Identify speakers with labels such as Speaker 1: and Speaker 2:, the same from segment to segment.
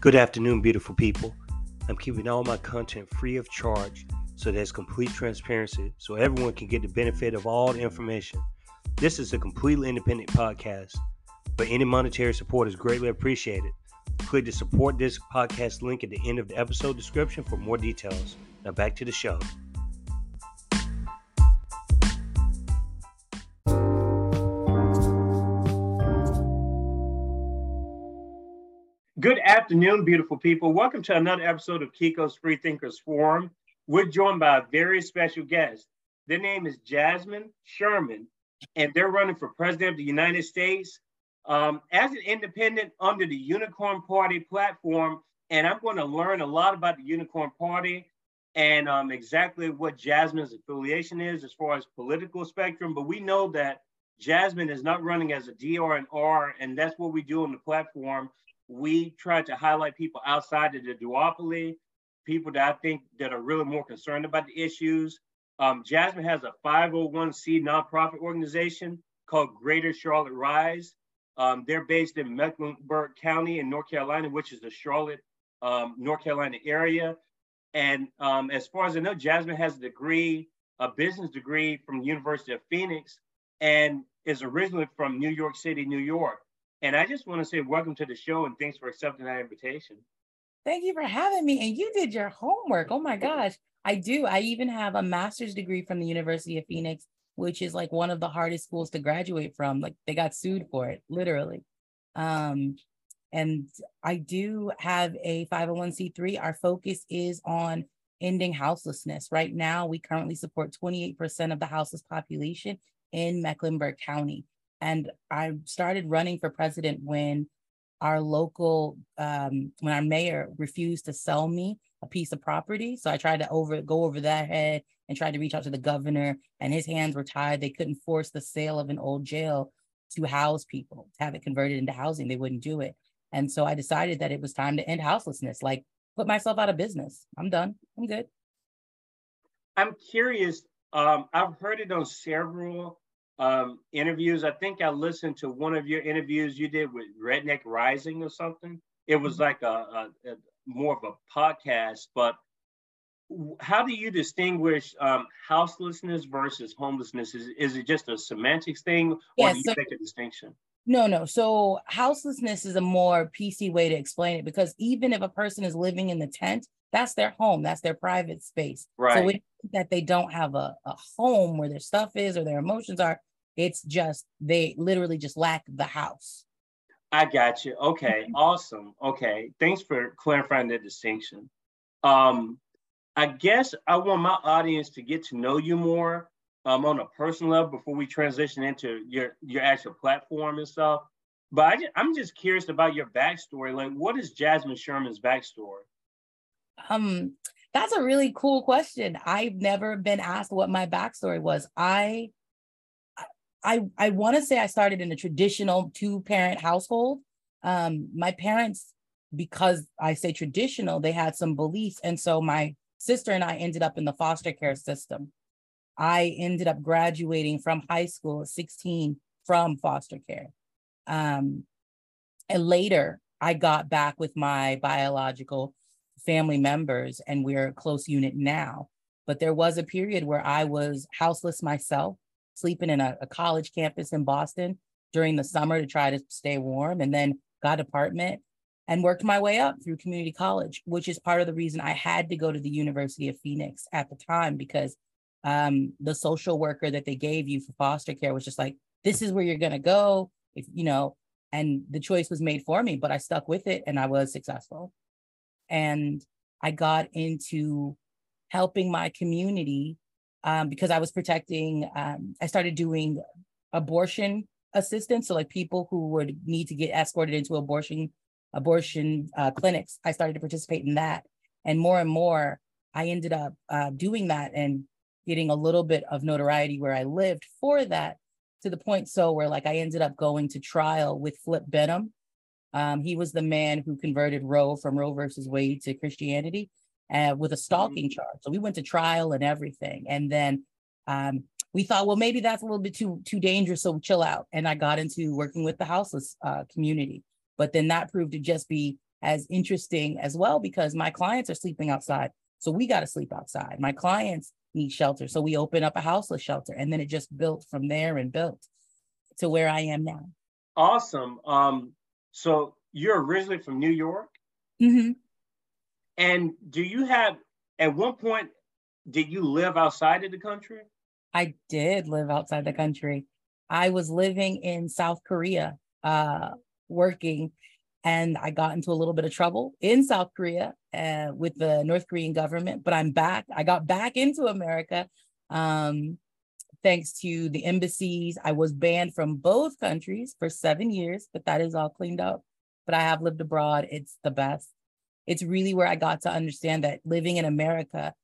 Speaker 1: Good afternoon, beautiful people. I'm keeping all my content free of charge so there's complete transparency so everyone can get the benefit of all the information. This is a completely independent podcast, but any monetary support is greatly appreciated. Click the support this podcast link at the end of the episode description for more details. Now back to the show. Good afternoon, beautiful people. Welcome to another episode of Kiko's Free Thinkers Forum. We're joined by a very special guest. Their name is Jasmine Sherman, and they're running for President of the United States um, as an independent under the Unicorn Party platform. And I'm going to learn a lot about the Unicorn Party and um, exactly what Jasmine's affiliation is as far as political spectrum. But we know that Jasmine is not running as a DR and R, and that's what we do on the platform we try to highlight people outside of the duopoly, people that I think that are really more concerned about the issues. Um, Jasmine has a 501c nonprofit organization called Greater Charlotte Rise. Um, they're based in Mecklenburg County in North Carolina, which is the Charlotte, um, North Carolina area. And um, as far as I know, Jasmine has a degree, a business degree from the University of Phoenix, and is originally from New York City, New York. And I just want to say welcome to the show and thanks for accepting that invitation.
Speaker 2: Thank you for having me. And you did your homework. Oh my gosh. I do. I even have a master's degree from the University of Phoenix, which is like one of the hardest schools to graduate from. Like they got sued for it, literally. Um, and I do have a 501c3. Our focus is on ending houselessness. Right now, we currently support 28% of the houseless population in Mecklenburg County. And I started running for president when our local, um, when our mayor refused to sell me a piece of property. So I tried to over go over that head and tried to reach out to the governor, and his hands were tied. They couldn't force the sale of an old jail to house people, to have it converted into housing. They wouldn't do it. And so I decided that it was time to end houselessness, like put myself out of business. I'm done. I'm good.
Speaker 1: I'm curious. Um, I've heard it on several um, interviews. I think I listened to one of your interviews you did with Redneck Rising or something. It was mm-hmm. like a, a, a more of a podcast, but how do you distinguish um, houselessness versus homelessness? Is, is it just a semantics thing, or yeah, do you so, make a distinction?
Speaker 2: No, no. So houselessness is a more PC way to explain it because even if a person is living in the tent, that's their home, that's their private space.
Speaker 1: Right.
Speaker 2: So it, that they don't have a, a home where their stuff is or their emotions are, it's just they literally just lack the house.
Speaker 1: I got you. Okay, awesome. Okay, thanks for clarifying the distinction. Um, I guess I want my audience to get to know you more um, on a personal level before we transition into your your actual platform and stuff. But I just, I'm just curious about your backstory. Like, what is Jasmine Sherman's backstory?
Speaker 2: Um, that's a really cool question. I've never been asked what my backstory was. I I I want to say I started in a traditional two parent household. Um, my parents, because I say traditional, they had some beliefs, and so my sister and I ended up in the foster care system. I ended up graduating from high school at 16 from foster care. Um, and later, I got back with my biological family members, and we're a close unit now. But there was a period where I was houseless myself sleeping in a, a college campus in Boston during the summer to try to stay warm, and then got apartment and worked my way up through community college, which is part of the reason I had to go to the University of Phoenix at the time because um, the social worker that they gave you for foster care was just like, this is where you're gonna go, if you know, and the choice was made for me, but I stuck with it and I was successful. And I got into helping my community um, because I was protecting, um, I started doing abortion assistance. So like people who would need to get escorted into abortion abortion uh, clinics, I started to participate in that. And more and more, I ended up uh, doing that and getting a little bit of notoriety where I lived for that to the point so where like I ended up going to trial with Flip Benham. Um, he was the man who converted Roe from Roe versus Wade to Christianity uh, with a stalking mm-hmm. charge. So we went to trial and everything. And then um, we thought, well, maybe that's a little bit too too dangerous, so chill out. And I got into working with the houseless uh, community. But then that proved to just be as interesting as well because my clients are sleeping outside. So we got to sleep outside. My clients need shelter. So we open up a houseless shelter and then it just built from there and built to where I am now.
Speaker 1: Awesome. Um, so you're originally from New York?
Speaker 2: Mm-hmm.
Speaker 1: And do you have, at one point, did you live outside of the country?
Speaker 2: I did live outside the country. I was living in South Korea, uh, working, and I got into a little bit of trouble in South Korea uh, with the North Korean government. But I'm back. I got back into America um, thanks to the embassies. I was banned from both countries for seven years, but that is all cleaned up. But I have lived abroad. It's the best. It's really where I got to understand that living in America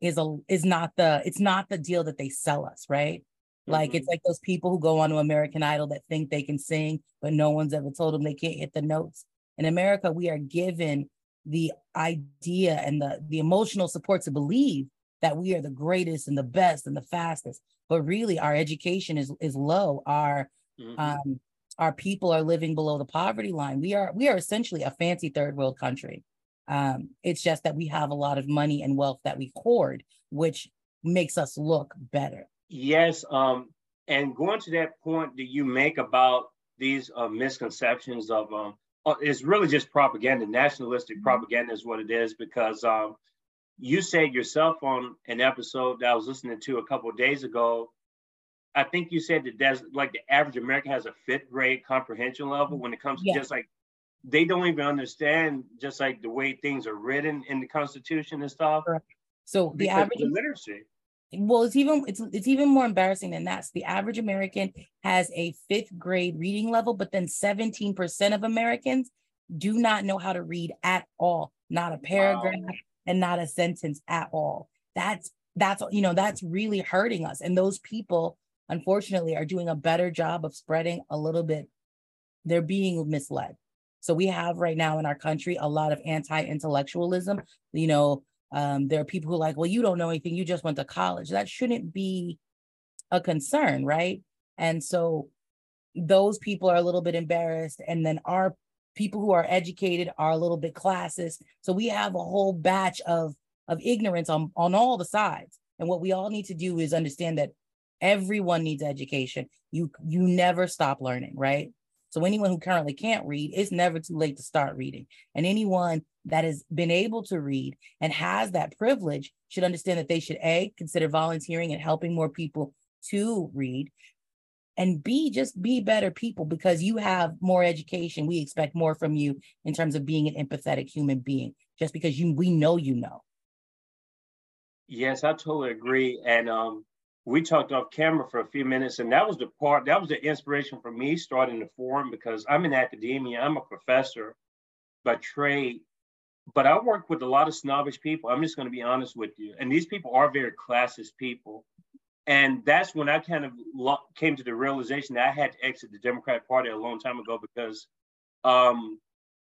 Speaker 2: is a is not the it's not the deal that they sell us, right? Mm-hmm. Like it's mm-hmm. like those people who go on to American Idol that think they can sing, but no one's ever told them they can't hit the notes. In America, we are given the idea and the the emotional support to believe that we are the greatest and the best and the fastest, but really our education is is low. Our mm-hmm. um our people are living below the poverty line. We are we are essentially a fancy third world country. Um, it's just that we have a lot of money and wealth that we hoard, which makes us look better.
Speaker 1: Yes. Um, and going to that point that you make about these uh, misconceptions of um, uh, it's really just propaganda, nationalistic mm-hmm. propaganda is what it is, because um, you said yourself on an episode that I was listening to a couple of days ago. I think you said that that's like the average American has a fifth grade comprehension level when it comes to just like they don't even understand just like the way things are written in the Constitution and stuff.
Speaker 2: So the average
Speaker 1: literacy.
Speaker 2: Well, it's even it's it's even more embarrassing than that. The average American has a fifth grade reading level, but then 17% of Americans do not know how to read at all, not a paragraph wow. and not a sentence at all. That's that's you know that's really hurting us. And those people, unfortunately, are doing a better job of spreading a little bit. They're being misled. So we have right now in our country a lot of anti-intellectualism. You know, um, there are people who are like, well, you don't know anything, you just went to college. That shouldn't be a concern, right? And so those people are a little bit embarrassed. And then our people who are educated are a little bit classist. So we have a whole batch of of ignorance on, on all the sides. And what we all need to do is understand that everyone needs education. You you never stop learning, right? So anyone who currently can't read, it's never too late to start reading. And anyone that has been able to read and has that privilege should understand that they should A, consider volunteering and helping more people to read. And B, just be better people because you have more education. We expect more from you in terms of being an empathetic human being, just because you we know you know.
Speaker 1: Yes, I totally agree. And um, we talked off camera for a few minutes, and that was the part that was the inspiration for me starting the forum because I'm in academia, I'm a professor by trade, but I work with a lot of snobbish people. I'm just going to be honest with you, and these people are very classist people, and that's when I kind of came to the realization that I had to exit the Democratic Party a long time ago because um,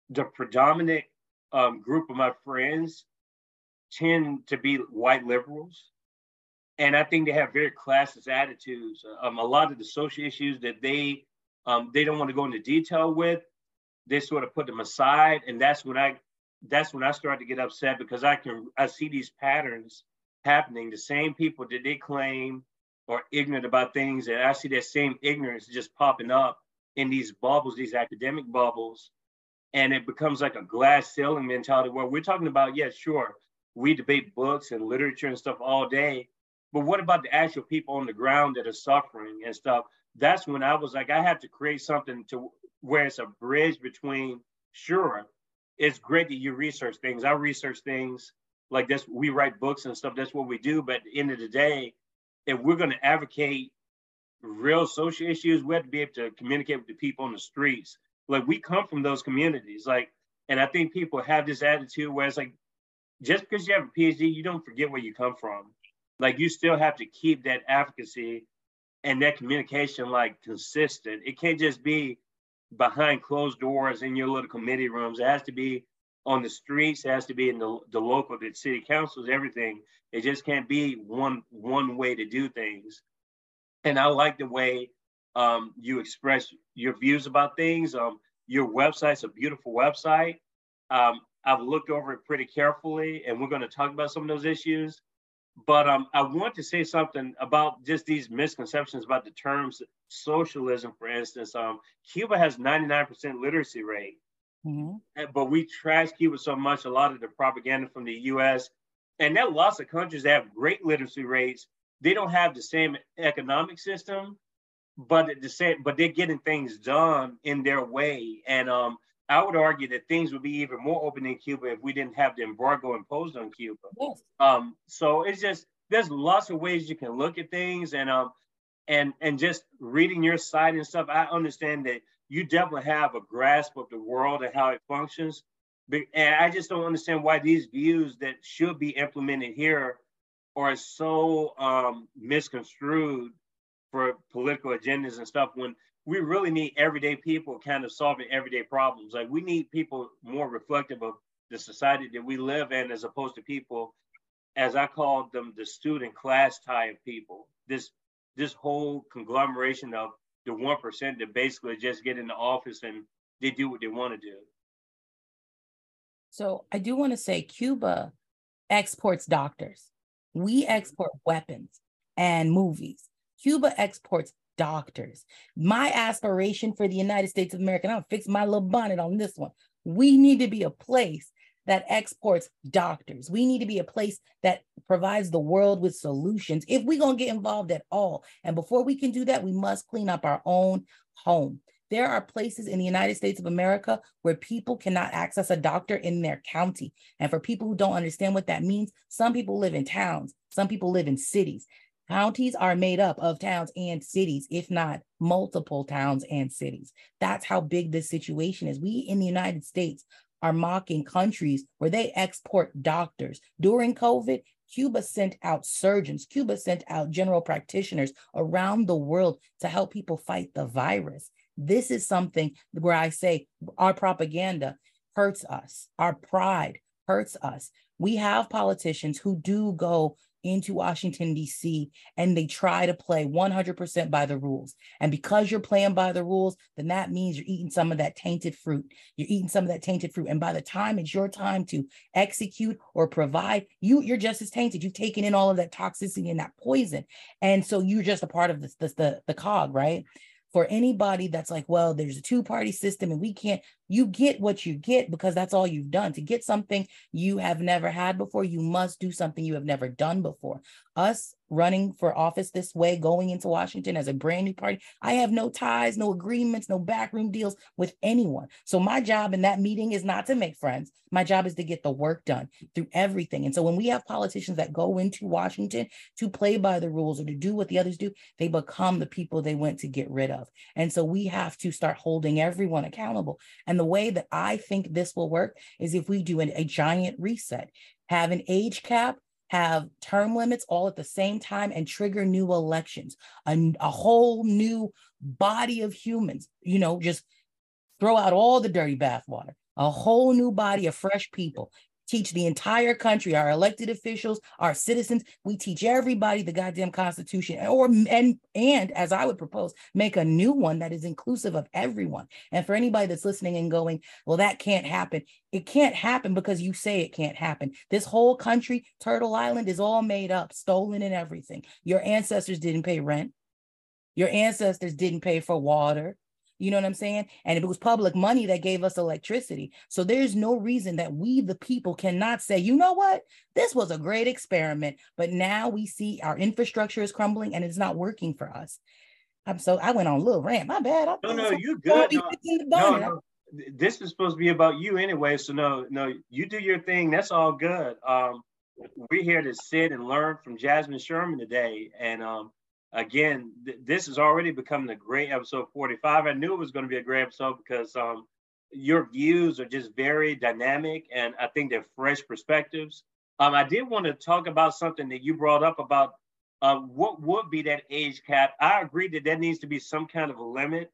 Speaker 1: the predominant um, group of my friends tend to be white liberals and I think they have very classist attitudes. Um, a lot of the social issues that they um, they don't want to go into detail with, they sort of put them aside, and that's when I that's when I start to get upset because I can I see these patterns happening. The same people that they claim are ignorant about things, and I see that same ignorance just popping up in these bubbles, these academic bubbles, and it becomes like a glass ceiling mentality where we're talking about, yeah, sure, we debate books and literature and stuff all day, but what about the actual people on the ground that are suffering and stuff? That's when I was like, I had to create something to where it's a bridge between, sure, it's great that you research things. I research things like this. We write books and stuff. That's what we do. But at the end of the day, if we're going to advocate real social issues, we have to be able to communicate with the people on the streets. Like we come from those communities. Like, and I think people have this attitude where it's like, just because you have a PhD, you don't forget where you come from like you still have to keep that advocacy and that communication like consistent. It can't just be behind closed doors in your little committee rooms. It has to be on the streets. It has to be in the, the local, the city councils, everything. It just can't be one one way to do things. And I like the way um, you express your views about things. Um, your website's a beautiful website. Um, I've looked over it pretty carefully, and we're going to talk about some of those issues. But um, I want to say something about just these misconceptions about the terms socialism, for instance. Um, Cuba has 99% literacy rate, mm-hmm. but we trash Cuba so much, a lot of the propaganda from the US. And there are lots of countries that have great literacy rates. They don't have the same economic system, but the same, but they're getting things done in their way. And um, I would argue that things would be even more open in Cuba if we didn't have the embargo imposed on Cuba. Yes. Um, so it's just there's lots of ways you can look at things, and um, and and just reading your site and stuff, I understand that you definitely have a grasp of the world and how it functions. And I just don't understand why these views that should be implemented here are so um, misconstrued for political agendas and stuff when we really need everyday people kind of solving everyday problems. Like we need people more reflective of the society that we live in, as opposed to people, as I call them, the student class type people. This this whole conglomeration of the one percent that basically just get in the office and they do what they want to do.
Speaker 2: So I do want to say Cuba exports doctors. We export weapons and movies. Cuba exports doctors. My aspiration for the United States of America, and I'll fix my little bonnet on this one. We need to be a place that exports doctors. We need to be a place that provides the world with solutions if we're going to get involved at all. And before we can do that, we must clean up our own home. There are places in the United States of America where people cannot access a doctor in their county. And for people who don't understand what that means, some people live in towns, some people live in cities. Counties are made up of towns and cities, if not multiple towns and cities. That's how big this situation is. We in the United States are mocking countries where they export doctors. During COVID, Cuba sent out surgeons, Cuba sent out general practitioners around the world to help people fight the virus. This is something where I say our propaganda hurts us, our pride hurts us. We have politicians who do go into Washington, D.C., and they try to play 100% by the rules. And because you're playing by the rules, then that means you're eating some of that tainted fruit. You're eating some of that tainted fruit. And by the time it's your time to execute or provide, you, you're just as tainted. You've taken in all of that toxicity and that poison. And so you're just a part of this, this the, the cog, right? For anybody that's like, well, there's a two party system and we can't, you get what you get because that's all you've done. To get something you have never had before, you must do something you have never done before. Us running for office this way, going into Washington as a brand new party, I have no ties, no agreements, no backroom deals with anyone. So my job in that meeting is not to make friends. My job is to get the work done through everything. And so when we have politicians that go into Washington to play by the rules or to do what the others do, they become the people they went to get rid of. And so we have to start holding everyone accountable. And the way that I think this will work is if we do an, a giant reset, have an age cap have term limits all at the same time and trigger new elections, a, a whole new body of humans, you know, just throw out all the dirty bathwater, a whole new body of fresh people teach the entire country, our elected officials, our citizens. We teach everybody the goddamn Constitution, or and and as I would propose, make a new one that is inclusive of everyone. And for anybody that's listening and going, well, that can't happen. It can't happen because you say it can't happen. This whole country, Turtle Island, is all made up, stolen, and everything. Your ancestors didn't pay rent. Your ancestors didn't pay for water. You know what I'm saying? And if it was public money that gave us electricity. So there's no reason that we, the people, cannot say, you know what? This was a great experiment, but now we see our infrastructure is crumbling and it's not working for us. I'm so I went on a little rant. My bad. I
Speaker 1: no, no, you're good. No, no, no, this is supposed to be about you anyway. So no, no, you do your thing. That's all good. Um, we're here to sit and learn from Jasmine Sherman today, and um, again, th- this is already becoming a great episode 45. I knew it was going to be a great episode because um, your views are just very dynamic and I think they're fresh perspectives. Um, I did want to talk about something that you brought up about uh, what would be that age cap. I agree that there needs to be some kind of a limit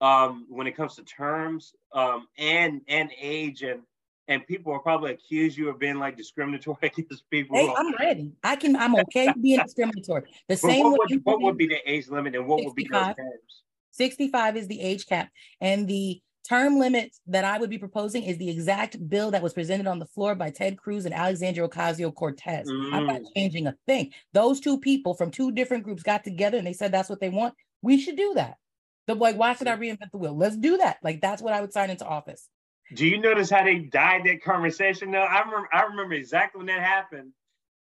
Speaker 1: um, when it comes to terms um, and and age and and people will probably accuse you of being like discriminatory against people.
Speaker 2: Hey, I'm ready. I can. I'm okay being discriminatory. The same.
Speaker 1: What would, what would be the age limit, and what 65. would be those terms?
Speaker 2: 65 is the age cap, and the term limits that I would be proposing is the exact bill that was presented on the floor by Ted Cruz and Alexandria Ocasio Cortez. Mm. I'm not mm. changing a thing. Those two people from two different groups got together and they said that's what they want. We should do that. The like, why should I reinvent the wheel? Let's do that. Like that's what I would sign into office.
Speaker 1: Do you notice how they died that conversation? No, I remember. I remember exactly when that happened,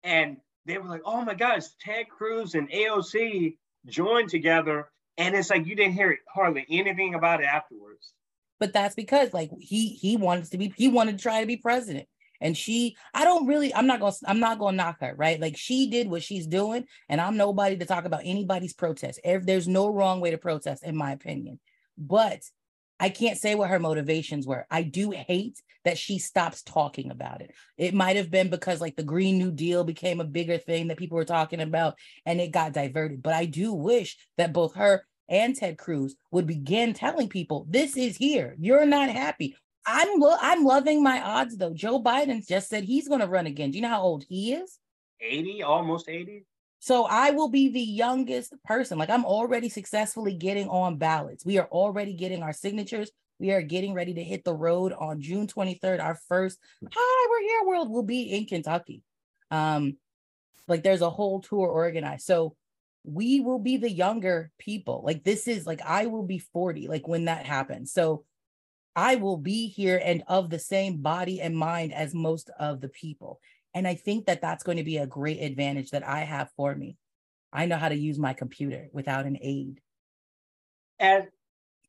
Speaker 1: and they were like, "Oh my gosh, Ted Cruz and AOC joined together," and it's like you didn't hear hardly anything about it afterwards.
Speaker 2: But that's because like he he wanted to be he wanted to try to be president and she i don't really i'm not gonna i'm not gonna knock her right like she did what she's doing and i'm nobody to talk about anybody's protest there's no wrong way to protest in my opinion but i can't say what her motivations were i do hate that she stops talking about it it might have been because like the green new deal became a bigger thing that people were talking about and it got diverted but i do wish that both her and Ted Cruz would begin telling people this is here. You're not happy. I'm lo- I'm loving my odds though. Joe Biden just said he's going to run again. Do you know how old he is?
Speaker 1: 80, almost 80.
Speaker 2: So I will be the youngest person. Like I'm already successfully getting on ballots. We are already getting our signatures. We are getting ready to hit the road on June 23rd. Our first Hi, we're here world will be in Kentucky. Um, like there's a whole tour organized. So we will be the younger people. Like this is like I will be 40, like when that happens. So I will be here and of the same body and mind as most of the people. And I think that that's going to be a great advantage that I have for me. I know how to use my computer without an aid.
Speaker 1: And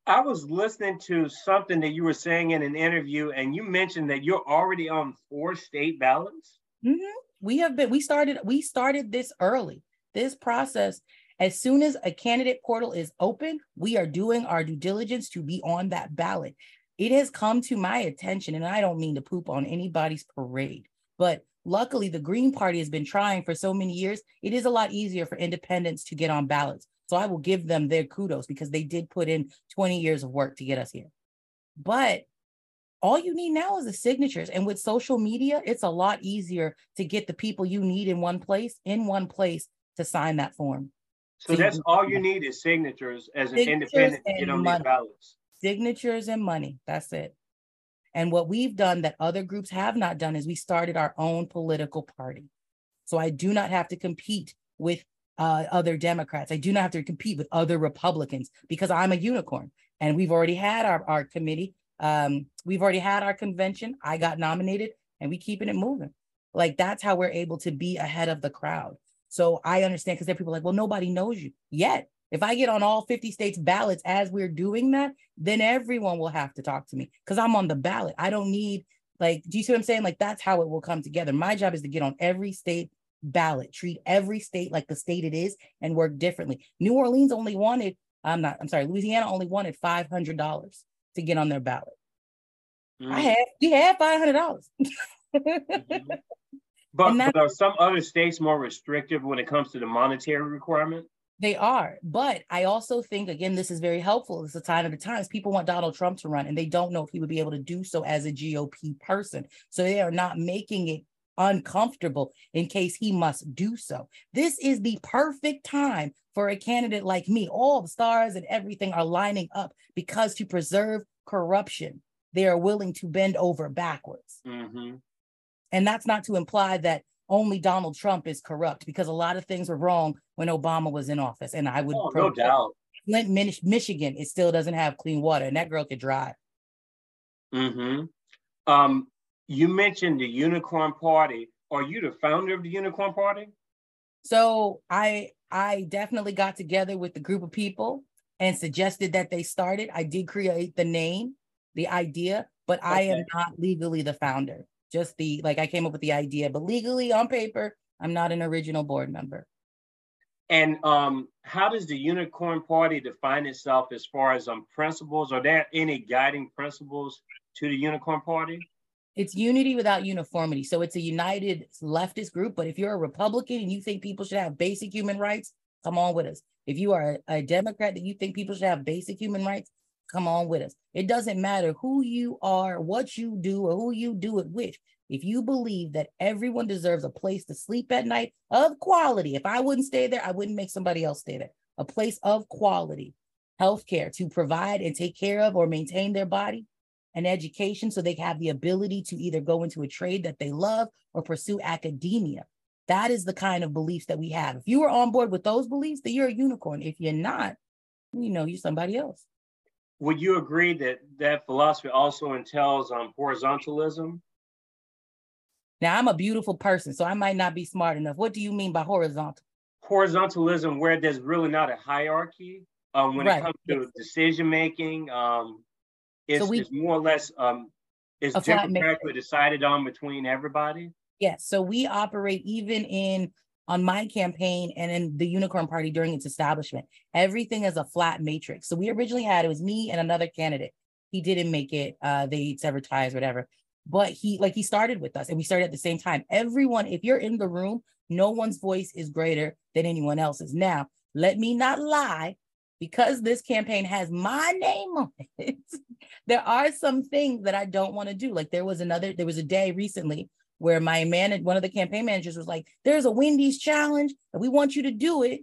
Speaker 1: I was listening to something that you were saying in an interview, and you mentioned that you're already on four state ballots.
Speaker 2: Mm-hmm. We have been. We started. We started this early. This process. As soon as a candidate portal is open, we are doing our due diligence to be on that ballot it has come to my attention, and I don't mean to poop on anybody's parade, but luckily the Green Party has been trying for so many years. It is a lot easier for independents to get on ballots. So I will give them their kudos because they did put in 20 years of work to get us here. But all you need now is the signatures. And with social media, it's a lot easier to get the people you need in one place, in one place to sign that form.
Speaker 1: So, so that's you, all you need is signatures as an signatures independent to get on these ballots
Speaker 2: signatures and money. That's it. And what we've done that other groups have not done is we started our own political party. So I do not have to compete with uh, other Democrats. I do not have to compete with other Republicans because I'm a unicorn. And we've already had our, our committee. Um, we've already had our convention. I got nominated and we keeping it moving. Like that's how we're able to be ahead of the crowd. So I understand because there are people like, well, nobody knows you yet. If I get on all 50 states ballots as we're doing that, then everyone will have to talk to me because I'm on the ballot. I don't need, like, do you see what I'm saying? Like, that's how it will come together. My job is to get on every state ballot, treat every state like the state it is, and work differently. New Orleans only wanted, I'm not, I'm sorry, Louisiana only wanted $500 to get on their ballot. Mm. I had, we had $500.
Speaker 1: mm-hmm. But, but are some other states more restrictive when it comes to the monetary requirement?
Speaker 2: They are. But I also think, again, this is very helpful. It's a sign of the times. People want Donald Trump to run, and they don't know if he would be able to do so as a GOP person. So they are not making it uncomfortable in case he must do so. This is the perfect time for a candidate like me. All the stars and everything are lining up because to preserve corruption, they are willing to bend over backwards. Mm-hmm. And that's not to imply that only Donald Trump is corrupt because a lot of things were wrong when Obama was in office. And I would
Speaker 1: oh, no doubt.
Speaker 2: Flint, Michigan, it still doesn't have clean water, and that girl could drive.
Speaker 1: Mm-hmm. Um, you mentioned the Unicorn Party. Are you the founder of the Unicorn Party?
Speaker 2: So I I definitely got together with the group of people and suggested that they started. I did create the name, the idea, but okay. I am not legally the founder just the like I came up with the idea, but legally on paper, I'm not an original board member.
Speaker 1: And um, how does the Unicorn Party define itself as far as um, principles? Are there any guiding principles to the Unicorn Party?
Speaker 2: It's unity without uniformity. So it's a united leftist group. But if you're a Republican and you think people should have basic human rights, come on with us. If you are a Democrat that you think people should have basic human rights, come on with us. It doesn't matter who you are, what you do, or who you do it with. If you believe that everyone deserves a place to sleep at night of quality, if I wouldn't stay there, I wouldn't make somebody else stay there. A place of quality. healthcare to provide and take care of or maintain their body and education so they have the ability to either go into a trade that they love or pursue academia. That is the kind of beliefs that we have. If you are on board with those beliefs, then you're a unicorn. If you're not, you know, you're somebody else.
Speaker 1: Would you agree that that philosophy also entails um, horizontalism?
Speaker 2: Now, I'm a beautiful person, so I might not be smart enough. What do you mean by horizontal?
Speaker 1: Horizontalism, where there's really not a hierarchy um, when right. it comes to yes. decision making. Um, it's, so we, it's more or less um, it's democratically decided on between everybody.
Speaker 2: Yes. So we operate even in on my campaign and in the Unicorn Party during its establishment. Everything is a flat matrix. So we originally had it was me and another candidate. He didn't make it. Uh, they severed ties, whatever. But he like he started with us and we started at the same time. Everyone, if you're in the room, no one's voice is greater than anyone else's. Now, let me not lie because this campaign has my name on it, there are some things that I don't want to do. Like there was another, there was a day recently where my man, one of the campaign managers was like, there's a Wendy's challenge and we want you to do it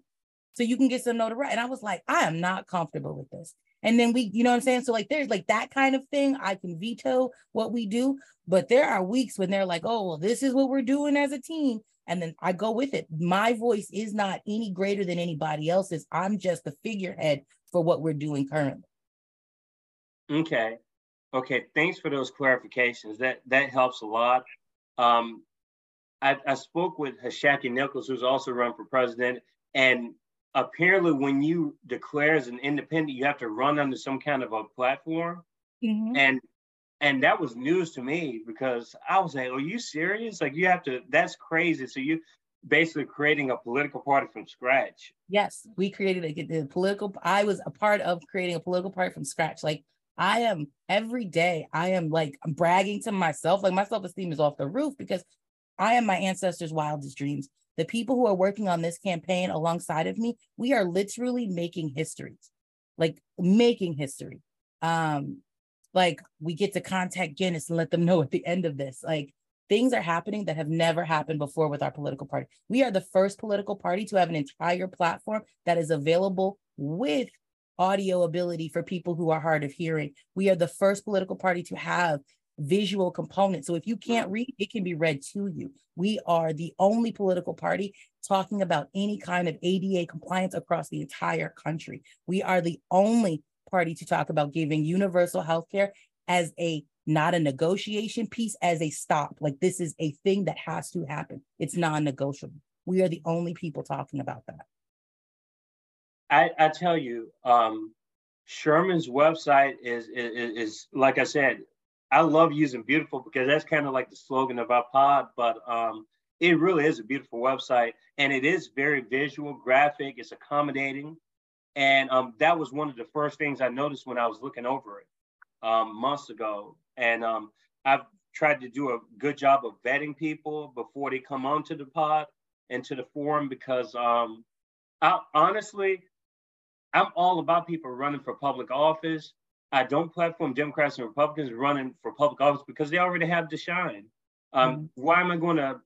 Speaker 2: so you can get some notoriety. And I was like, I am not comfortable with this. And then we, you know what I'm saying? So like there's like that kind of thing. I can veto what we do, but there are weeks when they're like, oh, well, this is what we're doing as a team and then I go with it. My voice is not any greater than anybody else's. I'm just the figurehead for what we're doing currently.
Speaker 1: Okay. Okay. Thanks for those clarifications. That that helps a lot. Um, I, I spoke with Hashaki Nichols, who's also run for president, and apparently, when you declare as an independent, you have to run under some kind of a platform. Mm-hmm. And and that was news to me because I was like, "Are you serious? Like you have to? That's crazy." So you basically creating a political party from scratch.
Speaker 2: Yes, we created a, the political. I was a part of creating a political party from scratch. Like I am every day. I am like I'm bragging to myself. Like my self esteem is off the roof because I am my ancestors' wildest dreams. The people who are working on this campaign alongside of me, we are literally making histories, like making history. Um, like we get to contact Guinness and let them know at the end of this. Like things are happening that have never happened before with our political party. We are the first political party to have an entire platform that is available with audio ability for people who are hard of hearing. We are the first political party to have visual components. So if you can't read, it can be read to you. We are the only political party talking about any kind of ADA compliance across the entire country. We are the only party to talk about giving universal health care as a not a negotiation piece, as a stop. Like this is a thing that has to happen. It's non-negotiable. We are the only people talking about that.
Speaker 1: I, I tell you, um, Sherman's website is, is, is like I said, I love using beautiful because that's kind of like the slogan of our pod, but um, it really is a beautiful website and it is very visual, graphic, it's accommodating. And um, that was one of the first things I noticed when I was looking over it um, months ago. And um, I've tried to do a good job of vetting people before they come onto the pod and to the forum because um, I, honestly, I'm all about people running for public office. I don't platform Democrats and Republicans running for public office because they already have to shine. Um, mm-hmm. Why am I going to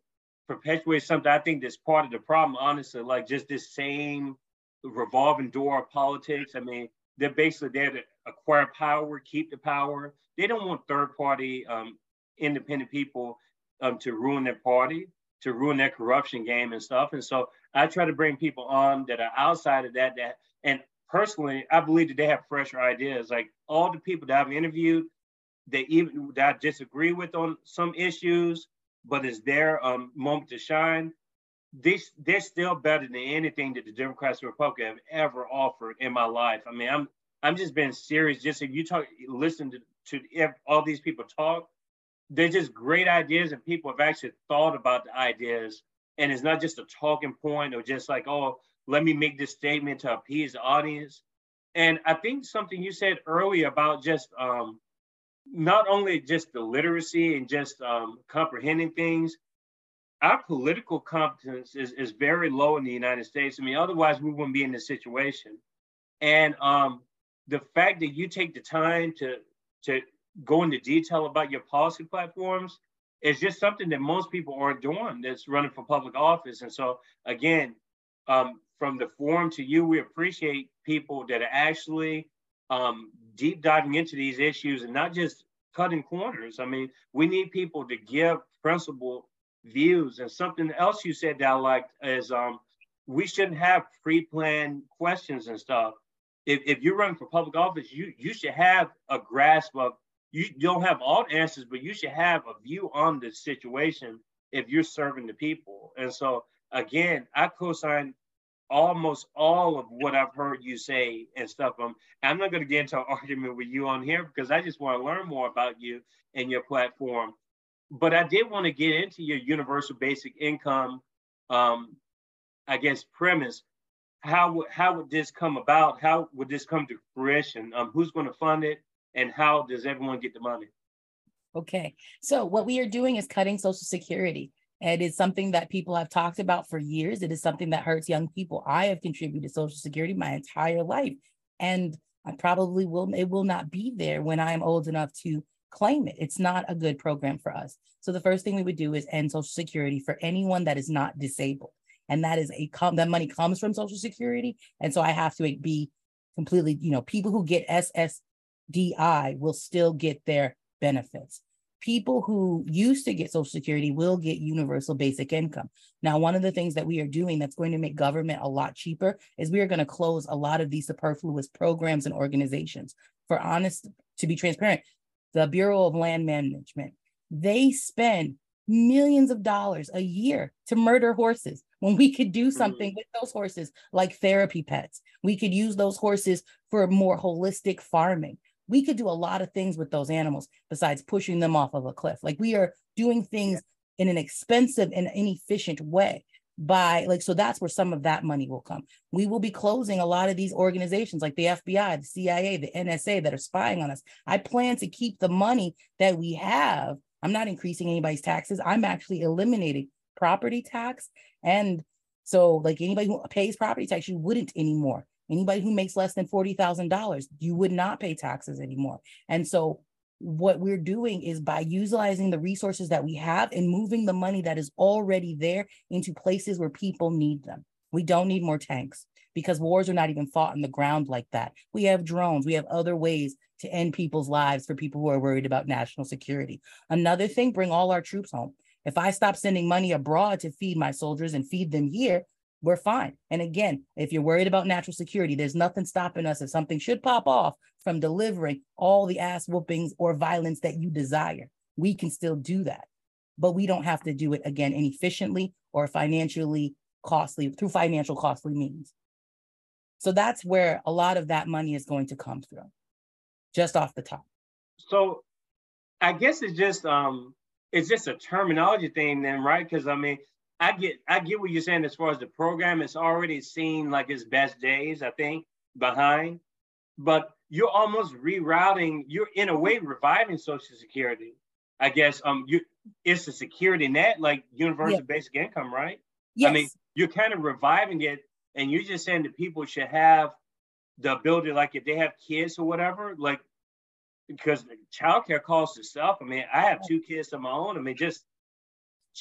Speaker 1: perpetuate something I think that's part of the problem, honestly, like just this same revolving door of politics. I mean, they're basically there to acquire power, keep the power. They don't want third party um, independent people um, to ruin their party, to ruin their corruption game and stuff. And so I try to bring people on that are outside of that. That and personally, I believe that they have fresher ideas. Like all the people that I've interviewed, they even that I disagree with on some issues, but it's their um, moment to shine this they're still better than anything that the Democrats and Republicans have ever offered in my life. I mean, I'm I'm just being serious. Just if you talk, listen to to all these people talk, they're just great ideas, and people have actually thought about the ideas, and it's not just a talking point or just like, oh, let me make this statement to appease the audience. And I think something you said earlier about just um, not only just the literacy and just um, comprehending things, our political competence is, is very low in the United States. I mean, otherwise we wouldn't be in this situation. And um, the fact that you take the time to to go into detail about your policy platforms is just something that most people aren't doing that's running for public office. And so again, um, from the forum to you, we appreciate people that are actually um, deep diving into these issues and not just cutting corners. I mean, we need people to give principled views. And something else you said that I liked is um, we shouldn't have pre-planned questions and stuff. If, if you're running for public office, you you should have a grasp of you don't have all the answers, but you should have a view on the situation if you're serving the people. And so again, I co-sign almost all of what I've heard you say and stuff. Um, I'm not going to get into an argument with you on here because I just want to learn more about you and your platform. But I did want to get into your universal basic income, um, I guess, premise. How would how would this come about? How would this come to fruition? Um, who's going to fund it, and how does everyone get the money?
Speaker 2: Okay, so what we are doing is cutting Social Security. It is something that people have talked about for years. It is something that hurts young people. I have contributed to Social Security my entire life, and I probably will. It will not be there when I am old enough to claim it. It's not a good program for us. So the first thing we would do is end Social Security for anyone that is not disabled, and that is a com- that money comes from Social Security, and so I have to be completely. You know, people who get SSDI will still get their benefits people who used to get Social Security will get universal basic income. Now, one of the things that we are doing that's going to make government a lot cheaper is we are going to close a lot of these superfluous programs and organizations. For honest, to be transparent, the Bureau of Land Management, they spend millions of dollars a year to murder horses when we could do mm-hmm. something with those horses like therapy pets. We could use those horses for more holistic farming we could do a lot of things with those animals besides pushing them off of a cliff. Like we are doing things in an expensive and inefficient way by like so that's where some of that money will come. We will be closing a lot of these organizations like the FBI, the CIA, the NSA that are spying on us. I plan to keep the money that we have. I'm not increasing anybody's taxes. I'm actually eliminating property tax and so like anybody who pays property tax you wouldn't anymore Anybody who makes less than $40,000, you would not pay taxes anymore. And so what we're doing is by utilizing the resources that we have and moving the money that is already there into places where people need them. We don't need more tanks because wars are not even fought on the ground like that. We have drones, we have other ways to end people's lives for people who are worried about national security. Another thing, bring all our troops home. If I stop sending money abroad to feed my soldiers and feed them here, we're fine. And again, if you're worried about natural security, there's nothing stopping us if something should pop off from delivering all the ass whoopings or violence that you desire. We can still do that, but we don't have to do it again inefficiently or financially costly through financial costly means. So that's where a lot of that money is going to come through, just off the top.
Speaker 1: So I guess it's just um it's just a terminology thing then, right? Because I mean, I get I get what you're saying as far as the program. It's already seen like its best days, I think, behind. But you're almost rerouting. You're in a way reviving Social Security. I guess um you it's a security net like universal yeah. basic income, right?
Speaker 2: Yes.
Speaker 1: I mean, you're kind of reviving it, and you're just saying that people should have the ability, like if they have kids or whatever, like because childcare costs itself. I mean, I have two kids of my own. I mean, just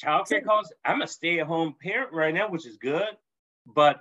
Speaker 1: childcare costs. I'm a stay-at-home parent right now, which is good, but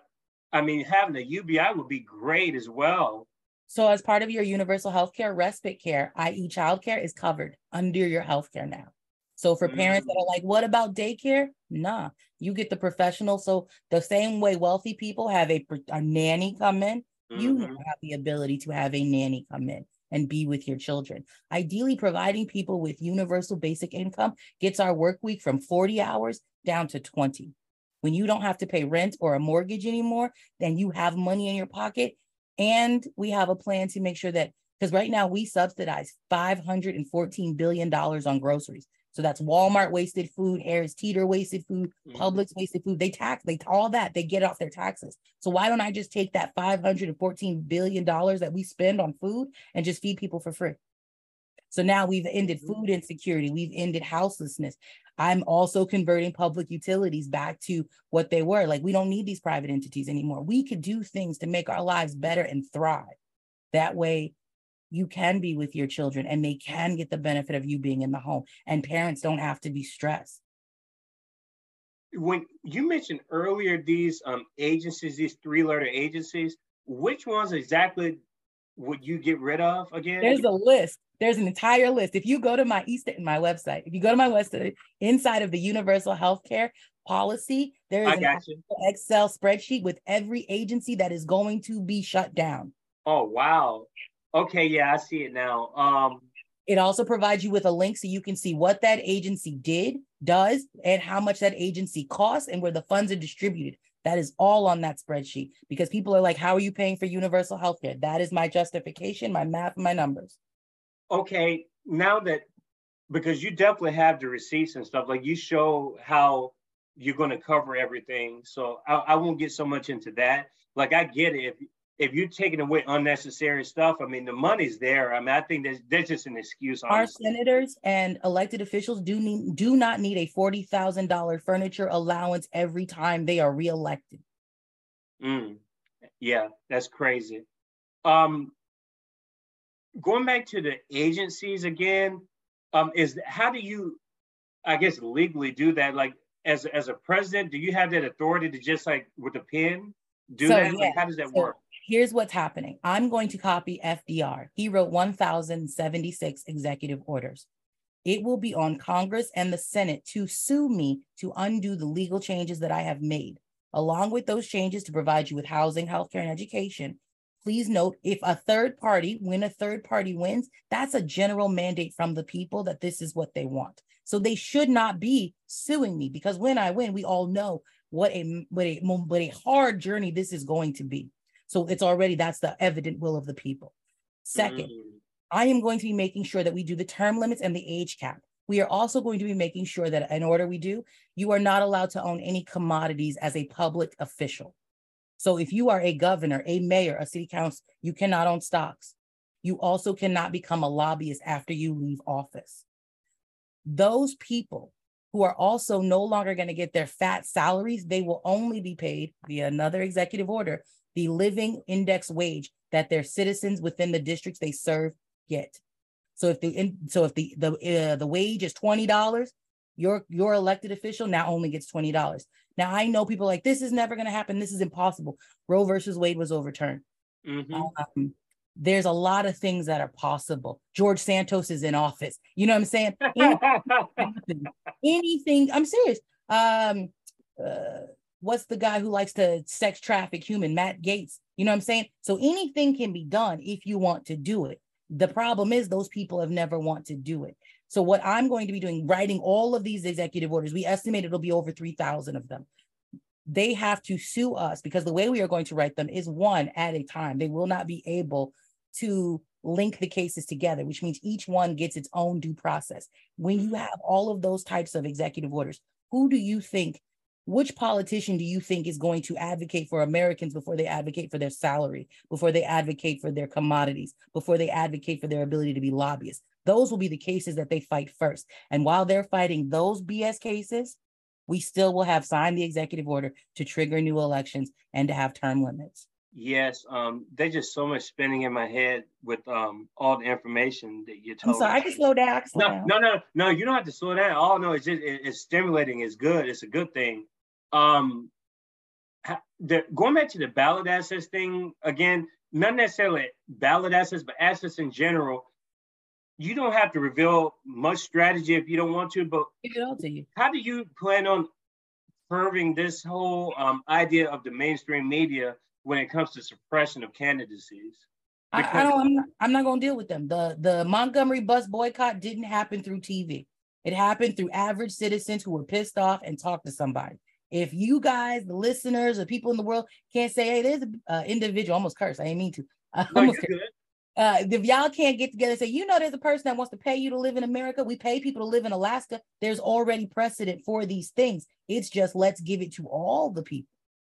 Speaker 1: I mean, having a UBI would be great as well.
Speaker 2: So, as part of your universal health care, respite care, i.e., childcare, is covered under your health care now. So, for mm parents that are like, what about daycare? Nah, you get the professional. So, the same way wealthy people have a, a nanny come in, mm-hmm. you have the ability to have a nanny come in and be with your children. Ideally, providing people with universal basic income gets our work week from 40 hours down to 20. When you don't have to pay rent or a mortgage anymore, then you have money in your pocket. And we have a plan to make sure that, because right now we subsidize $514 billion on groceries. So that's Walmart wasted food, Harris Teeter wasted food, mm-hmm. Publix wasted food. They tax, they all that, they get off their taxes. So why don't I just take that $514 billion that we spend on food and just feed people for free? So now we've ended mm-hmm. food insecurity, we've ended houselessness. I'm also converting public utilities back to what they were. Like we don't need these private entities anymore. We could do things to make our lives better and thrive. That way, you can be with your children and they can get the benefit of you being in the home and parents don't have to be stressed
Speaker 1: when you mentioned earlier these um, agencies these three letter agencies which ones exactly would you get rid of again?
Speaker 2: There's a list. There's an entire list. If you go to my East my website, if you go to my website inside of the universal healthcare policy, there is an Excel spreadsheet with every agency that is going to be shut down.
Speaker 1: Oh wow. Okay, yeah, I see it now. Um
Speaker 2: it also provides you with a link so you can see what that agency did, does, and how much that agency costs and where the funds are distributed. That is all on that spreadsheet because people are like, How are you paying for universal health care? That is my justification, my math, my numbers.
Speaker 1: Okay, now that because you definitely have the receipts and stuff, like you show how you're going to cover everything. So I, I won't get so much into that. Like I get it. If if you're taking away unnecessary stuff, I mean, the money's there. I mean, I think that's, that's just an excuse.
Speaker 2: Honestly. Our senators and elected officials do need do not need a forty thousand dollar furniture allowance every time they are reelected.
Speaker 1: Mm. Yeah, that's crazy. Um, going back to the agencies again, um, is how do you, I guess, legally do that? Like, as as a president, do you have that authority to just like with a pen do so, that? Yeah. Like, how does that so, work?
Speaker 2: Here's what's happening. I'm going to copy FDR. He wrote 1,076 executive orders. It will be on Congress and the Senate to sue me to undo the legal changes that I have made, along with those changes to provide you with housing, healthcare, and education. Please note if a third party, when a third party wins, that's a general mandate from the people that this is what they want. So they should not be suing me because when I win, we all know what a what a what a hard journey this is going to be. So it's already that's the evident will of the people. Second, mm. I am going to be making sure that we do the term limits and the age cap. We are also going to be making sure that in order we do, you are not allowed to own any commodities as a public official. So if you are a governor, a mayor, a city council, you cannot own stocks. You also cannot become a lobbyist after you leave office. Those people who are also no longer going to get their fat salaries, they will only be paid via another executive order the living index wage that their citizens within the districts they serve get. So if the so if the the uh, the wage is twenty dollars, your your elected official now only gets twenty dollars. Now I know people like this is never going to happen. This is impossible. Roe versus Wade was overturned. Mm-hmm. Um, there's a lot of things that are possible. George Santos is in office. You know what I'm saying? Anything, anything I'm serious. Um, uh, what's the guy who likes to sex traffic human? Matt Gaetz? you know what i'm saying? So anything can be done if you want to do it. The problem is those people have never want to do it. So what i'm going to be doing writing all of these executive orders we estimate it'll be over 3000 of them. They have to sue us because the way we are going to write them is one at a time. They will not be able to link the cases together which means each one gets its own due process. When you mm-hmm. have all of those types of executive orders who do you think which politician do you think is going to advocate for Americans before they advocate for their salary, before they advocate for their commodities, before they advocate for their ability to be lobbyists? Those will be the cases that they fight first. And while they're fighting those BS cases, we still will have signed the executive order to trigger new elections and to have term limits.
Speaker 1: Yes, um, there's just so much spinning in my head with um all the information that you're told.
Speaker 2: I'm sorry, I can slow down. Slow
Speaker 1: no, down. no, no, no. You don't have to slow down. Oh no, it's just it, it's stimulating. It's good. It's a good thing. Um, the, going back to the ballot access thing again, not necessarily ballot assets, but assets in general. You don't have to reveal much strategy if you don't want to, but
Speaker 2: to
Speaker 1: how do you plan on curving this whole um, idea of the mainstream media when it comes to suppression of candidacies?
Speaker 2: I, I, don't. I'm not, I'm not going to deal with them. The the Montgomery bus boycott didn't happen through TV. It happened through average citizens who were pissed off and talked to somebody. If you guys, the listeners, or people in the world can't say, hey, there's an uh, individual, almost curse, I didn't mean to. Uh, almost uh, if y'all can't get together and say, you know, there's a person that wants to pay you to live in America, we pay people to live in Alaska. There's already precedent for these things. It's just let's give it to all the people.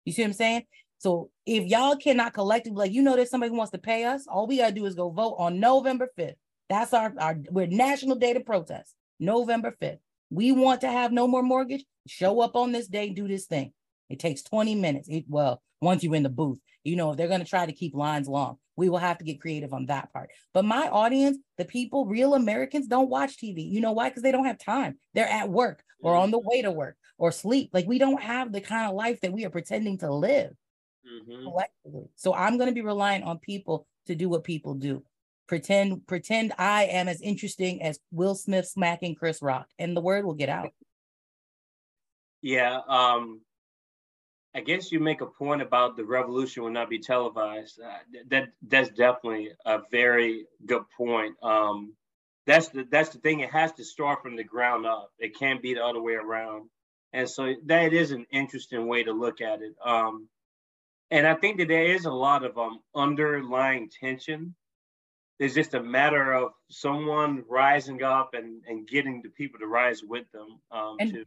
Speaker 2: You see what I'm saying? So if y'all cannot collectively, like, you know, there's somebody who wants to pay us, all we got to do is go vote on November 5th. That's our, our we're National Day to Protest, November 5th. We want to have no more mortgage. Show up on this day, do this thing. It takes 20 minutes. It, well, once you're in the booth, you know, if they're going to try to keep lines long, we will have to get creative on that part. But my audience, the people, real Americans, don't watch TV. You know why? Because they don't have time. They're at work or on the way to work or sleep. Like we don't have the kind of life that we are pretending to live. mm-hmm. collectively. So I'm going to be relying on people to do what people do. Pretend pretend I am as interesting as Will Smith smacking Chris Rock, and the word will get out.
Speaker 1: Yeah, um, I guess you make a point about the revolution will not be televised. Uh, that that's definitely a very good point. Um, that's the that's the thing. It has to start from the ground up. It can't be the other way around. And so that is an interesting way to look at it. Um, and I think that there is a lot of um, underlying tension. It's just a matter of someone rising up and, and getting the people to rise with them um, and to,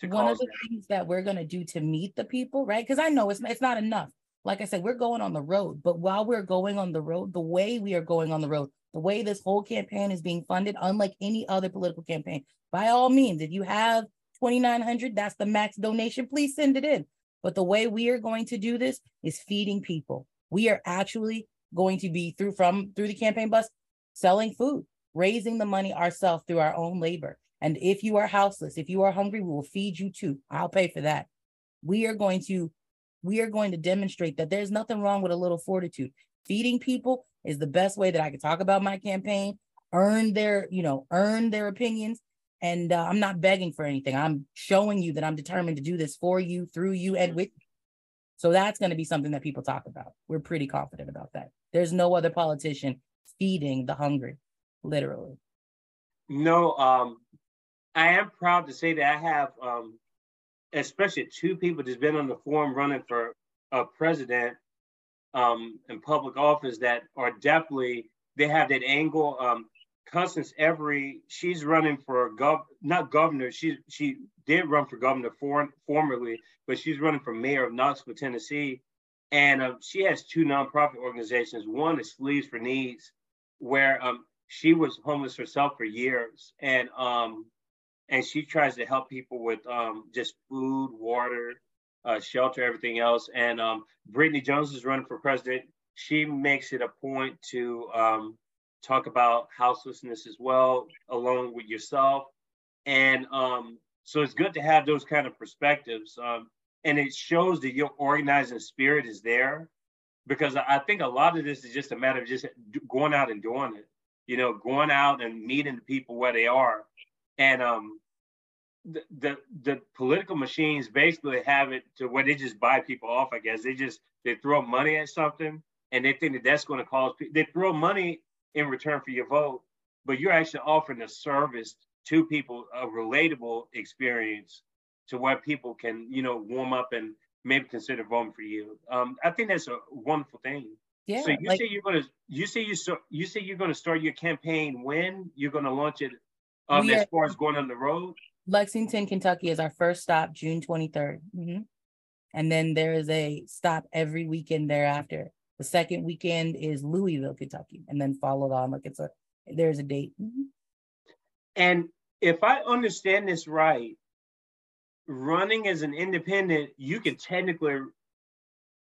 Speaker 2: to one of the that. things that we're going to do to meet the people, right? Because I know it's, it's not enough. Like I said, we're going on the road, but while we're going on the road, the way we are going on the road, the way this whole campaign is being funded, unlike any other political campaign, by all means, if you have 2,900, that's the max donation, please send it in. But the way we are going to do this is feeding people. We are actually going to be through from through the campaign bus selling food, raising the money ourselves through our own labor. And if you are houseless, if you are hungry, we will feed you too. I'll pay for that. We are going to we are going to demonstrate that there's nothing wrong with a little fortitude. Feeding people is the best way that I can talk about my campaign, earn their, you know, earn their opinions and uh, I'm not begging for anything. I'm showing you that I'm determined to do this for you, through you, and with you. So that's going to be something that people talk about. We're pretty confident about that. There's no other politician feeding the hungry, literally.
Speaker 1: No, um, I am proud to say that I have, um, especially two people that's been on the forum running for a president um, in public office that are definitely they have that angle. Um, Constance Every, she's running for gov, not governor. She she did run for governor for, formerly, but she's running for mayor of Knoxville, Tennessee, and um, she has two nonprofit organizations. One is Sleeves for Needs, where um, she was homeless herself for years, and um, and she tries to help people with um, just food, water, uh, shelter, everything else. And um, Brittany Jones is running for president. She makes it a point to um, talk about houselessness as well, along with yourself. And um, so it's good to have those kind of perspectives. Um, and it shows that your organizing spirit is there because I think a lot of this is just a matter of just going out and doing it, you know, going out and meeting the people where they are. And um, the, the, the political machines basically have it to where they just buy people off, I guess. They just, they throw money at something and they think that that's going to cause, they throw money in return for your vote, but you're actually offering a service to people, a relatable experience to where people can, you know, warm up and maybe consider voting for you. Um, I think that's a wonderful thing. Yeah. So you like, say you're gonna, you say you so you say you're gonna start your campaign when you're gonna launch it, um, as far as going on the road.
Speaker 2: Lexington, Kentucky is our first stop, June 23rd, mm-hmm. and then there is a stop every weekend thereafter. The second weekend is Louisville, Kentucky, and then followed on like it's a there's a date. Mm-hmm.
Speaker 1: And if I understand this right, running as an independent, you can technically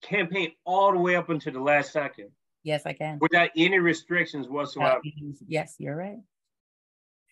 Speaker 1: campaign all the way up until the last second.
Speaker 2: Yes, I can.
Speaker 1: Without any restrictions whatsoever.
Speaker 2: Yes, you're right.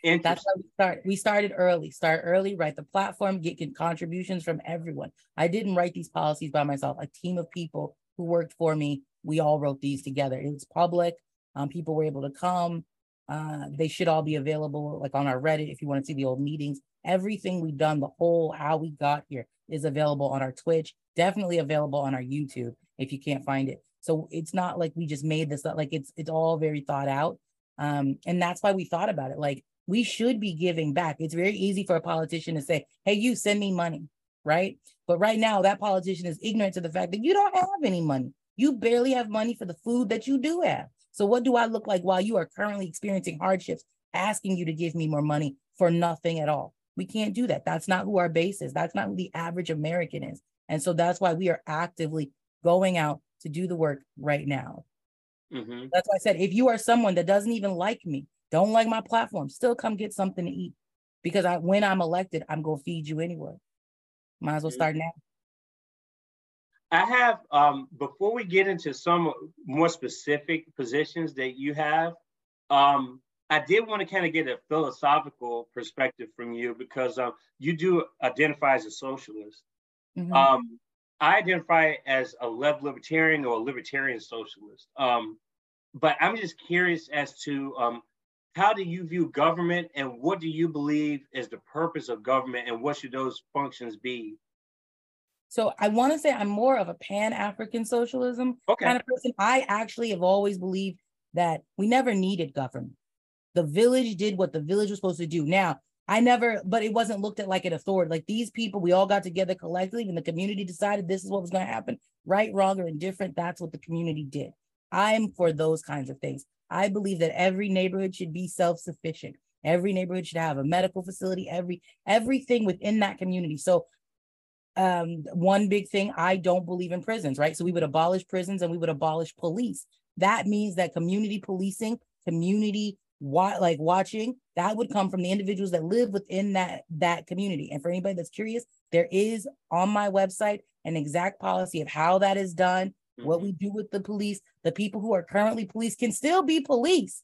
Speaker 2: That's why we start. We started early. Start early. Write the platform. Get contributions from everyone. I didn't write these policies by myself. A team of people who worked for me we all wrote these together. It was public. Um, people were able to come. Uh, they should all be available, like on our Reddit, if you want to see the old meetings. Everything we've done, the whole how we got here, is available on our Twitch. Definitely available on our YouTube if you can't find it. So it's not like we just made this up. Like it's it's all very thought out. Um, and that's why we thought about it. Like we should be giving back. It's very easy for a politician to say, "Hey, you send me money," right? But right now, that politician is ignorant to the fact that you don't have any money. You barely have money for the food that you do have. So what do I look like while you are currently experiencing hardships, asking you to give me more money for nothing at all? We can't do that. That's not who our base is. That's not who the average American is. And so that's why we are actively going out to do the work right now. Mm-hmm. That's why I said, if you are someone that doesn't even like me, don't like my platform, still come get something to eat. Because I, when I'm elected, I'm going to feed you anyway. Might as well start now.
Speaker 1: I have, um, before we get into some more specific positions that you have, um, I did want to kind of get a philosophical perspective from you because um, you do identify as a socialist. Mm-hmm. Um, I identify as a left libertarian or a libertarian socialist. Um, but I'm just curious as to um, how do you view government and what do you believe is the purpose of government and what should those functions be?
Speaker 2: So I want to say I'm more of a pan-African socialism okay. kind of person. I actually have always believed that we never needed government. The village did what the village was supposed to do. Now, I never, but it wasn't looked at like an authority. Like these people, we all got together collectively and the community decided this is what was going to happen. Right, wrong, or indifferent. That's what the community did. I'm for those kinds of things. I believe that every neighborhood should be self-sufficient. Every neighborhood should have a medical facility, every everything within that community. So um, one big thing, I don't believe in prisons, right? So we would abolish prisons and we would abolish police. That means that community policing, community wa- like watching, that would come from the individuals that live within that that community. And for anybody that's curious, there is on my website an exact policy of how that is done, mm-hmm. what we do with the police. The people who are currently police can still be police,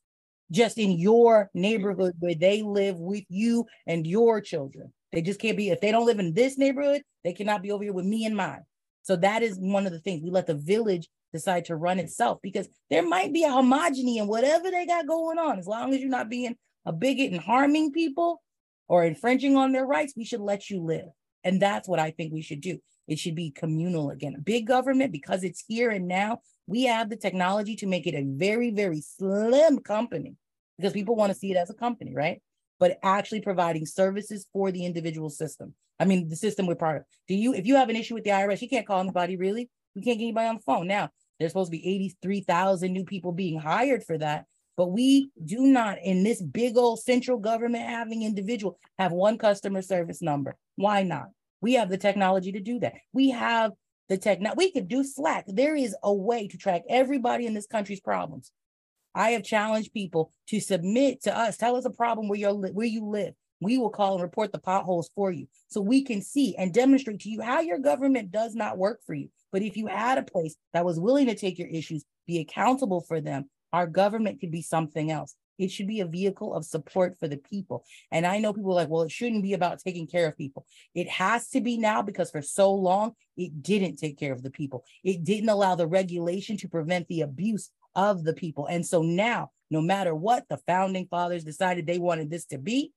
Speaker 2: just in your neighborhood where they live with you and your children. They just can't be, if they don't live in this neighborhood, they cannot be over here with me and mine. So that is one of the things we let the village decide to run itself because there might be a homogeny in whatever they got going on. As long as you're not being a bigot and harming people or infringing on their rights, we should let you live. And that's what I think we should do. It should be communal again. Big government, because it's here and now, we have the technology to make it a very, very slim company because people want to see it as a company, right? But actually providing services for the individual system. I mean, the system we're part of. Do you, if you have an issue with the IRS, you can't call anybody really. You can't get anybody on the phone. Now, there's supposed to be 83,000 new people being hired for that. But we do not, in this big old central government having individual, have one customer service number. Why not? We have the technology to do that. We have the tech. Now we could do Slack. There is a way to track everybody in this country's problems. I have challenged people to submit to us. Tell us a problem where you're where you live. We will call and report the potholes for you, so we can see and demonstrate to you how your government does not work for you. But if you had a place that was willing to take your issues, be accountable for them, our government could be something else. It should be a vehicle of support for the people. And I know people are like, well, it shouldn't be about taking care of people. It has to be now because for so long, it didn't take care of the people. It didn't allow the regulation to prevent the abuse of the people. And so now, no matter what the founding fathers decided they wanted this to be,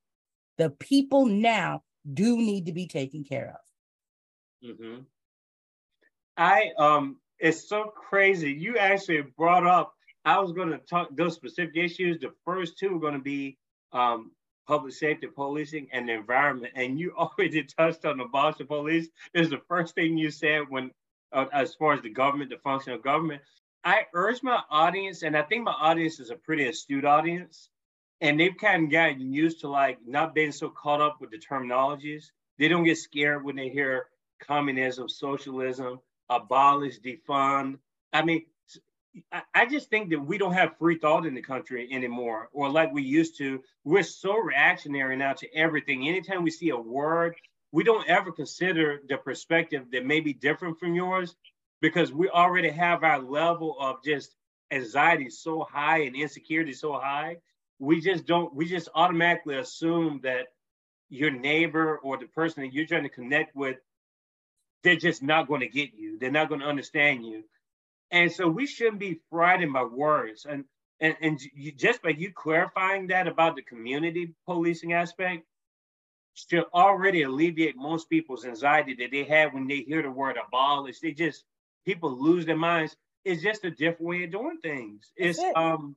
Speaker 2: the people now do need to be taken care of.
Speaker 1: Mm-hmm. I um, it's so crazy. You actually brought up. I was going to talk those specific issues. The first two are going to be um, public safety, policing, and the environment. And you already touched on the Boston police. Is the first thing you said when, uh, as far as the government, the function of government. I urge my audience, and I think my audience is a pretty astute audience, and they've kind of gotten used to like not being so caught up with the terminologies. They don't get scared when they hear communism, socialism, abolish, defund. I mean, I just think that we don't have free thought in the country anymore, or like we used to. We're so reactionary now to everything. Anytime we see a word, we don't ever consider the perspective that may be different from yours because we already have our level of just anxiety so high and insecurity so high. We just don't, we just automatically assume that your neighbor or the person that you're trying to connect with they're just not going to get you. They're not going to understand you. And so we shouldn't be frightened by words. And and, and you, just by you clarifying that about the community policing aspect should already alleviate most people's anxiety that they have when they hear the word abolish. They just people lose their minds. It's just a different way of doing things. It's it. um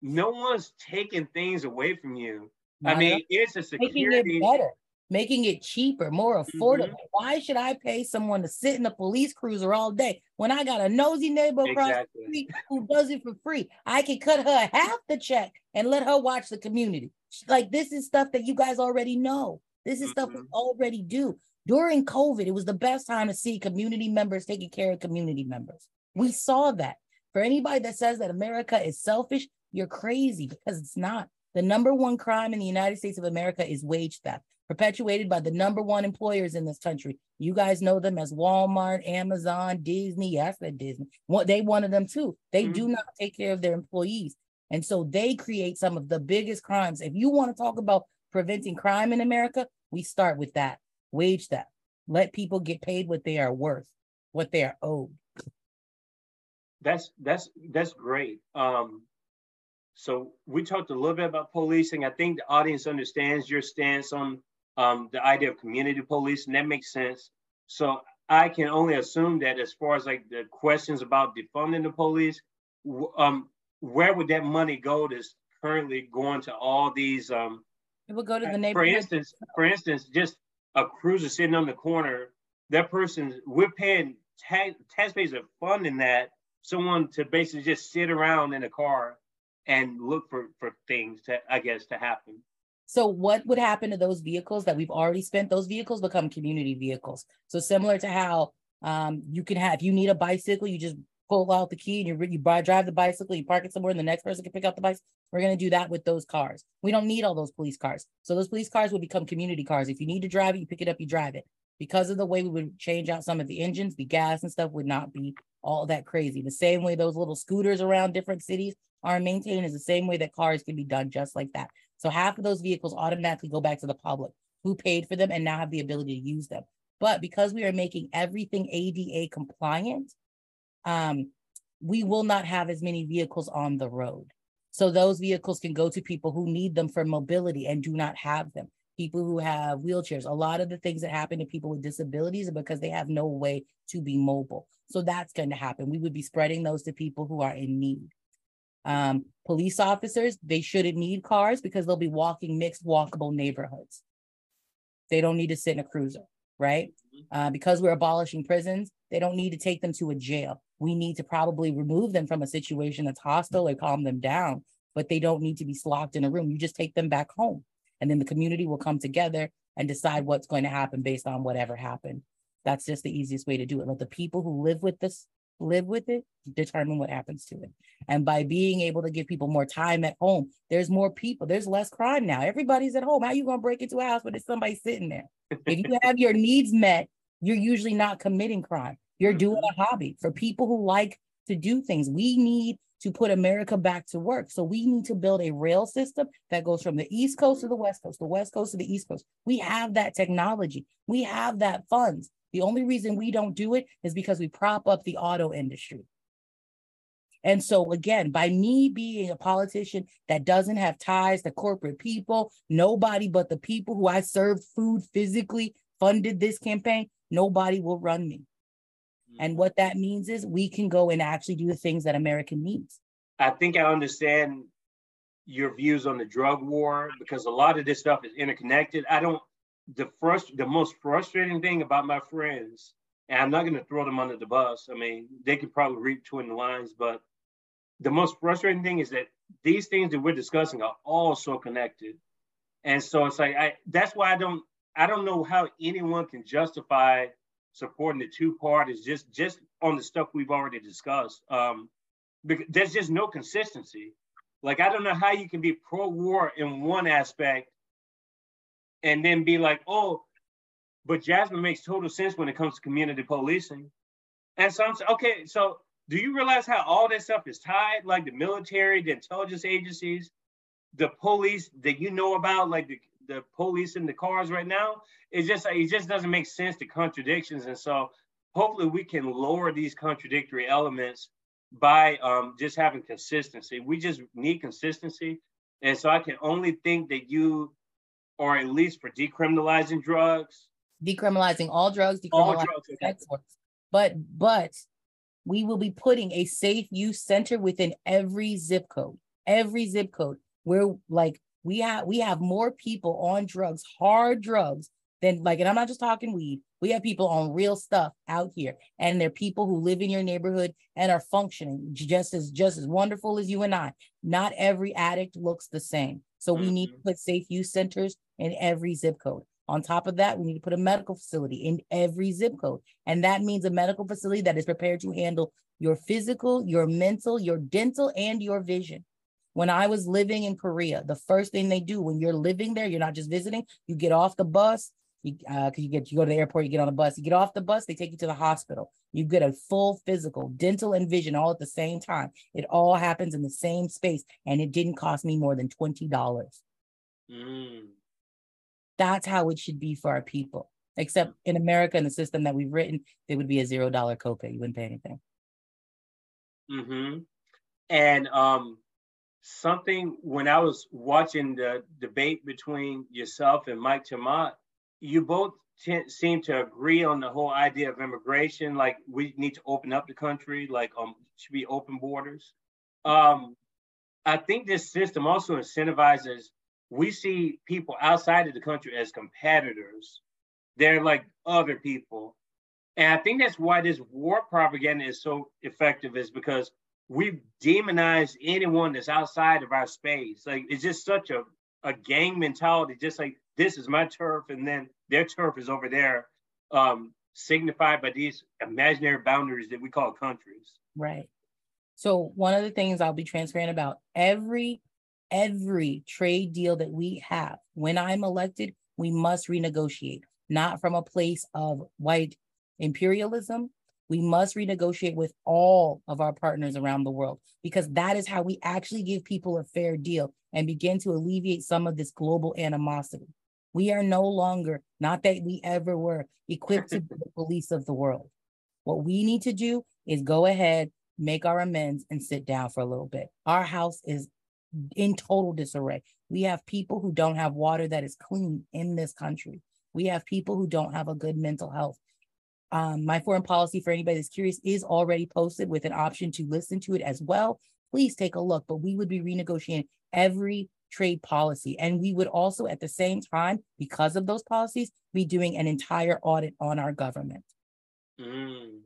Speaker 1: no one's taking things away from you. I mean, it's a security.
Speaker 2: Making it better making it cheaper, more affordable. Mm-hmm. Why should I pay someone to sit in a police cruiser all day when I got a nosy neighbor across exactly. the street who does it for free? I can cut her half the check and let her watch the community. Like this is stuff that you guys already know. This is mm-hmm. stuff we mm-hmm. already do. During COVID, it was the best time to see community members taking care of community members. We saw that. For anybody that says that America is selfish, you're crazy because it's not. The number one crime in the United States of America is wage theft perpetuated by the number one employers in this country. You guys know them as Walmart, Amazon, Disney. Yes, that Disney. What they of them too. They mm-hmm. do not take care of their employees. And so they create some of the biggest crimes. If you want to talk about preventing crime in America, we start with that wage theft. Let people get paid what they are worth. what they are owed.
Speaker 1: That's that's that's great. Um, so we talked a little bit about policing. I think the audience understands your stance on um, the idea of community policing. That makes sense. So I can only assume that as far as like the questions about defunding the police, um, where would that money go that's currently going to all these? Um,
Speaker 2: it would go to the neighborhood.
Speaker 1: For instance, for instance, just a cruiser sitting on the corner, that person, we're paying tax, taxpayers are funding that someone to basically just sit around in a car and look for for things to I guess to happen.
Speaker 2: So what would happen to those vehicles that we've already spent? Those vehicles become community vehicles. So similar to how um, you can have, if you need a bicycle, you just pull out the key and you, you buy, drive the bicycle, you park it somewhere and the next person can pick up the bike. We're going to do that with those cars. We don't need all those police cars. So those police cars would become community cars. If you need to drive it, you pick it up, you drive it. Because of the way we would change out some of the engines, the gas and stuff would not be all that crazy. The same way those little scooters around different cities are maintained is the same way that cars can be done just like that. So half of those vehicles automatically go back to the public who paid for them and now have the ability to use them. But because we are making everything ADA compliant, um, we will not have as many vehicles on the road. So those vehicles can go to people who need them for mobility and do not have them. People who have wheelchairs. A lot of the things that happen to people with disabilities are because they have no way to be mobile. So that's going to happen. We would be spreading those to people who are in need. Um, police officers, they shouldn't need cars because they'll be walking mixed walkable neighborhoods. They don't need to sit in a cruiser, right? Mm-hmm. Uh, because we're abolishing prisons, they don't need to take them to a jail. We need to probably remove them from a situation that's hostile or calm them down, but they don't need to be locked in a room. You just take them back home, and then the community will come together and decide what's going to happen based on whatever happened. That's just the easiest way to do it. Let the people who live with this live with it, determine what happens to it. And by being able to give people more time at home, there's more people, there's less crime now. Everybody's at home. How you gonna break into a house when there's somebody sitting there? if you have your needs met, you're usually not committing crime. You're doing mm-hmm. a hobby. For people who like to do things, we need to put America back to work. So we need to build a rail system that goes from the East Coast to the West Coast, the West Coast to the East Coast. We have that technology. We have that funds. The only reason we don't do it is because we prop up the auto industry. And so, again, by me being a politician that doesn't have ties to corporate people, nobody but the people who I served food physically funded this campaign, nobody will run me. And mm. what that means is we can go and actually do the things that America needs.
Speaker 1: I think I understand your views on the drug war because a lot of this stuff is interconnected. I don't the first the most frustrating thing about my friends, and I'm not going to throw them under the bus. I mean, they could probably read between the lines, but the most frustrating thing is that these things that we're discussing are all so connected. And so it's like I that's why I don't I don't know how anyone can justify supporting the two parties just just on the stuff we've already discussed. Um, because there's just no consistency. Like I don't know how you can be pro-war in one aspect and then be like, oh, but Jasmine makes total sense when it comes to community policing. And so I'm okay, so do you realize how all that stuff is tied? Like the military, the intelligence agencies, the police that you know about, like the, the police in the cars right now, it just it just doesn't make sense the contradictions. And so hopefully we can lower these contradictory elements by um, just having consistency. We just need consistency. And so I can only think that you or at least for decriminalizing drugs.
Speaker 2: Decriminalizing all drugs, decriminalizing all drugs, okay. But but we will be putting a safe use center within every zip code. Every zip code where like we have we have more people on drugs, hard drugs, than like, and I'm not just talking weed. We have people on real stuff out here, and they're people who live in your neighborhood and are functioning just as just as wonderful as you and I. Not every addict looks the same. So we need to mm-hmm. put safe use centers in every zip code. On top of that, we need to put a medical facility in every zip code. And that means a medical facility that is prepared to handle your physical, your mental, your dental, and your vision. When I was living in Korea, the first thing they do when you're living there, you're not just visiting, you get off the bus, you, uh, you get you go to the airport, you get on a bus, you get off the bus, they take you to the hospital. You get a full physical, dental, and vision all at the same time. It all happens in the same space, and it didn't cost me more than twenty dollars. Mm. That's how it should be for our people. Except in America, in the system that we've written, it would be a zero dollar copay. You wouldn't pay anything.
Speaker 1: Mm-hmm. And um, something when I was watching the debate between yourself and Mike Chamath, you both t- seem to agree on the whole idea of immigration. Like we need to open up the country, like um, should be open borders. Um, I think this system also incentivizes. We see people outside of the country as competitors. They're like other people, and I think that's why this war propaganda is so effective. Is because we demonize anyone that's outside of our space. Like it's just such a, a gang mentality, just like this is my turf, and then their turf is over there, um, signified by these imaginary boundaries that we call countries.
Speaker 2: Right. So one of the things I'll be transparent about every every trade deal that we have, when I'm elected, we must renegotiate, not from a place of white imperialism, we must renegotiate with all of our partners around the world because that is how we actually give people a fair deal and begin to alleviate some of this global animosity. We are no longer, not that we ever were, equipped to be the police of the world. What we need to do is go ahead, make our amends, and sit down for a little bit. Our house is in total disarray. We have people who don't have water that is clean in this country. We have people who don't have a good mental health. Um, my foreign policy, for anybody that's curious, is already posted with an option to listen to it as well. Please take a look. But we would be renegotiating every trade policy. And we would also, at the same time, because of those policies, be doing an entire audit on our government.
Speaker 1: Mm.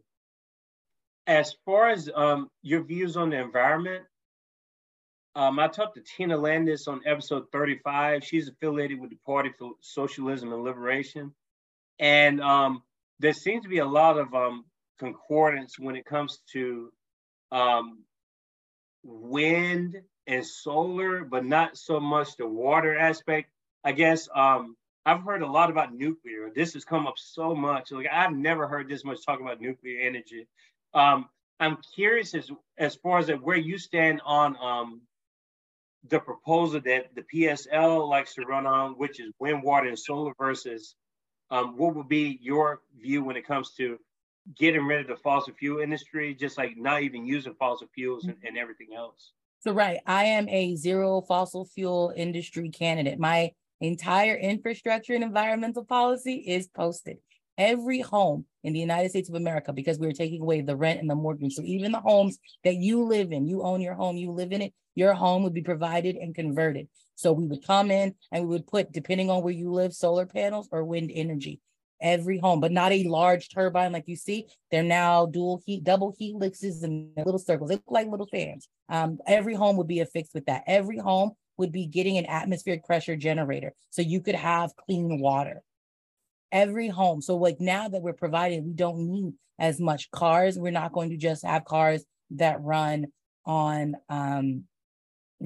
Speaker 1: As far as um, your views on the environment, um, I talked to Tina Landis on episode 35. She's affiliated with the Party for Socialism and Liberation. And um, there seems to be a lot of um, concordance when it comes to um, wind and solar, but not so much the water aspect. I guess um, I've heard a lot about nuclear. This has come up so much. Like I've never heard this much talk about nuclear energy. Um, I'm curious as as far as where you stand on um, the proposal that the PSL likes to run on, which is wind, water, and solar versus um, what would be your view when it comes to getting rid of the fossil fuel industry, just like not even using fossil fuels and, and everything else?
Speaker 2: So, right, I am a zero fossil fuel industry candidate. My entire infrastructure and environmental policy is posted. Every home in the United States of America, because we are taking away the rent and the mortgage. So, even the homes that you live in, you own your home, you live in it, your home would be provided and converted. So we would come in and we would put, depending on where you live, solar panels or wind energy. Every home, but not a large turbine like you see. They're now dual heat, double helixes and little circles. They look like little fans. Um, every home would be affixed with that. Every home would be getting an atmospheric pressure generator so you could have clean water. Every home. So, like now that we're providing, we don't need as much cars. We're not going to just have cars that run on um,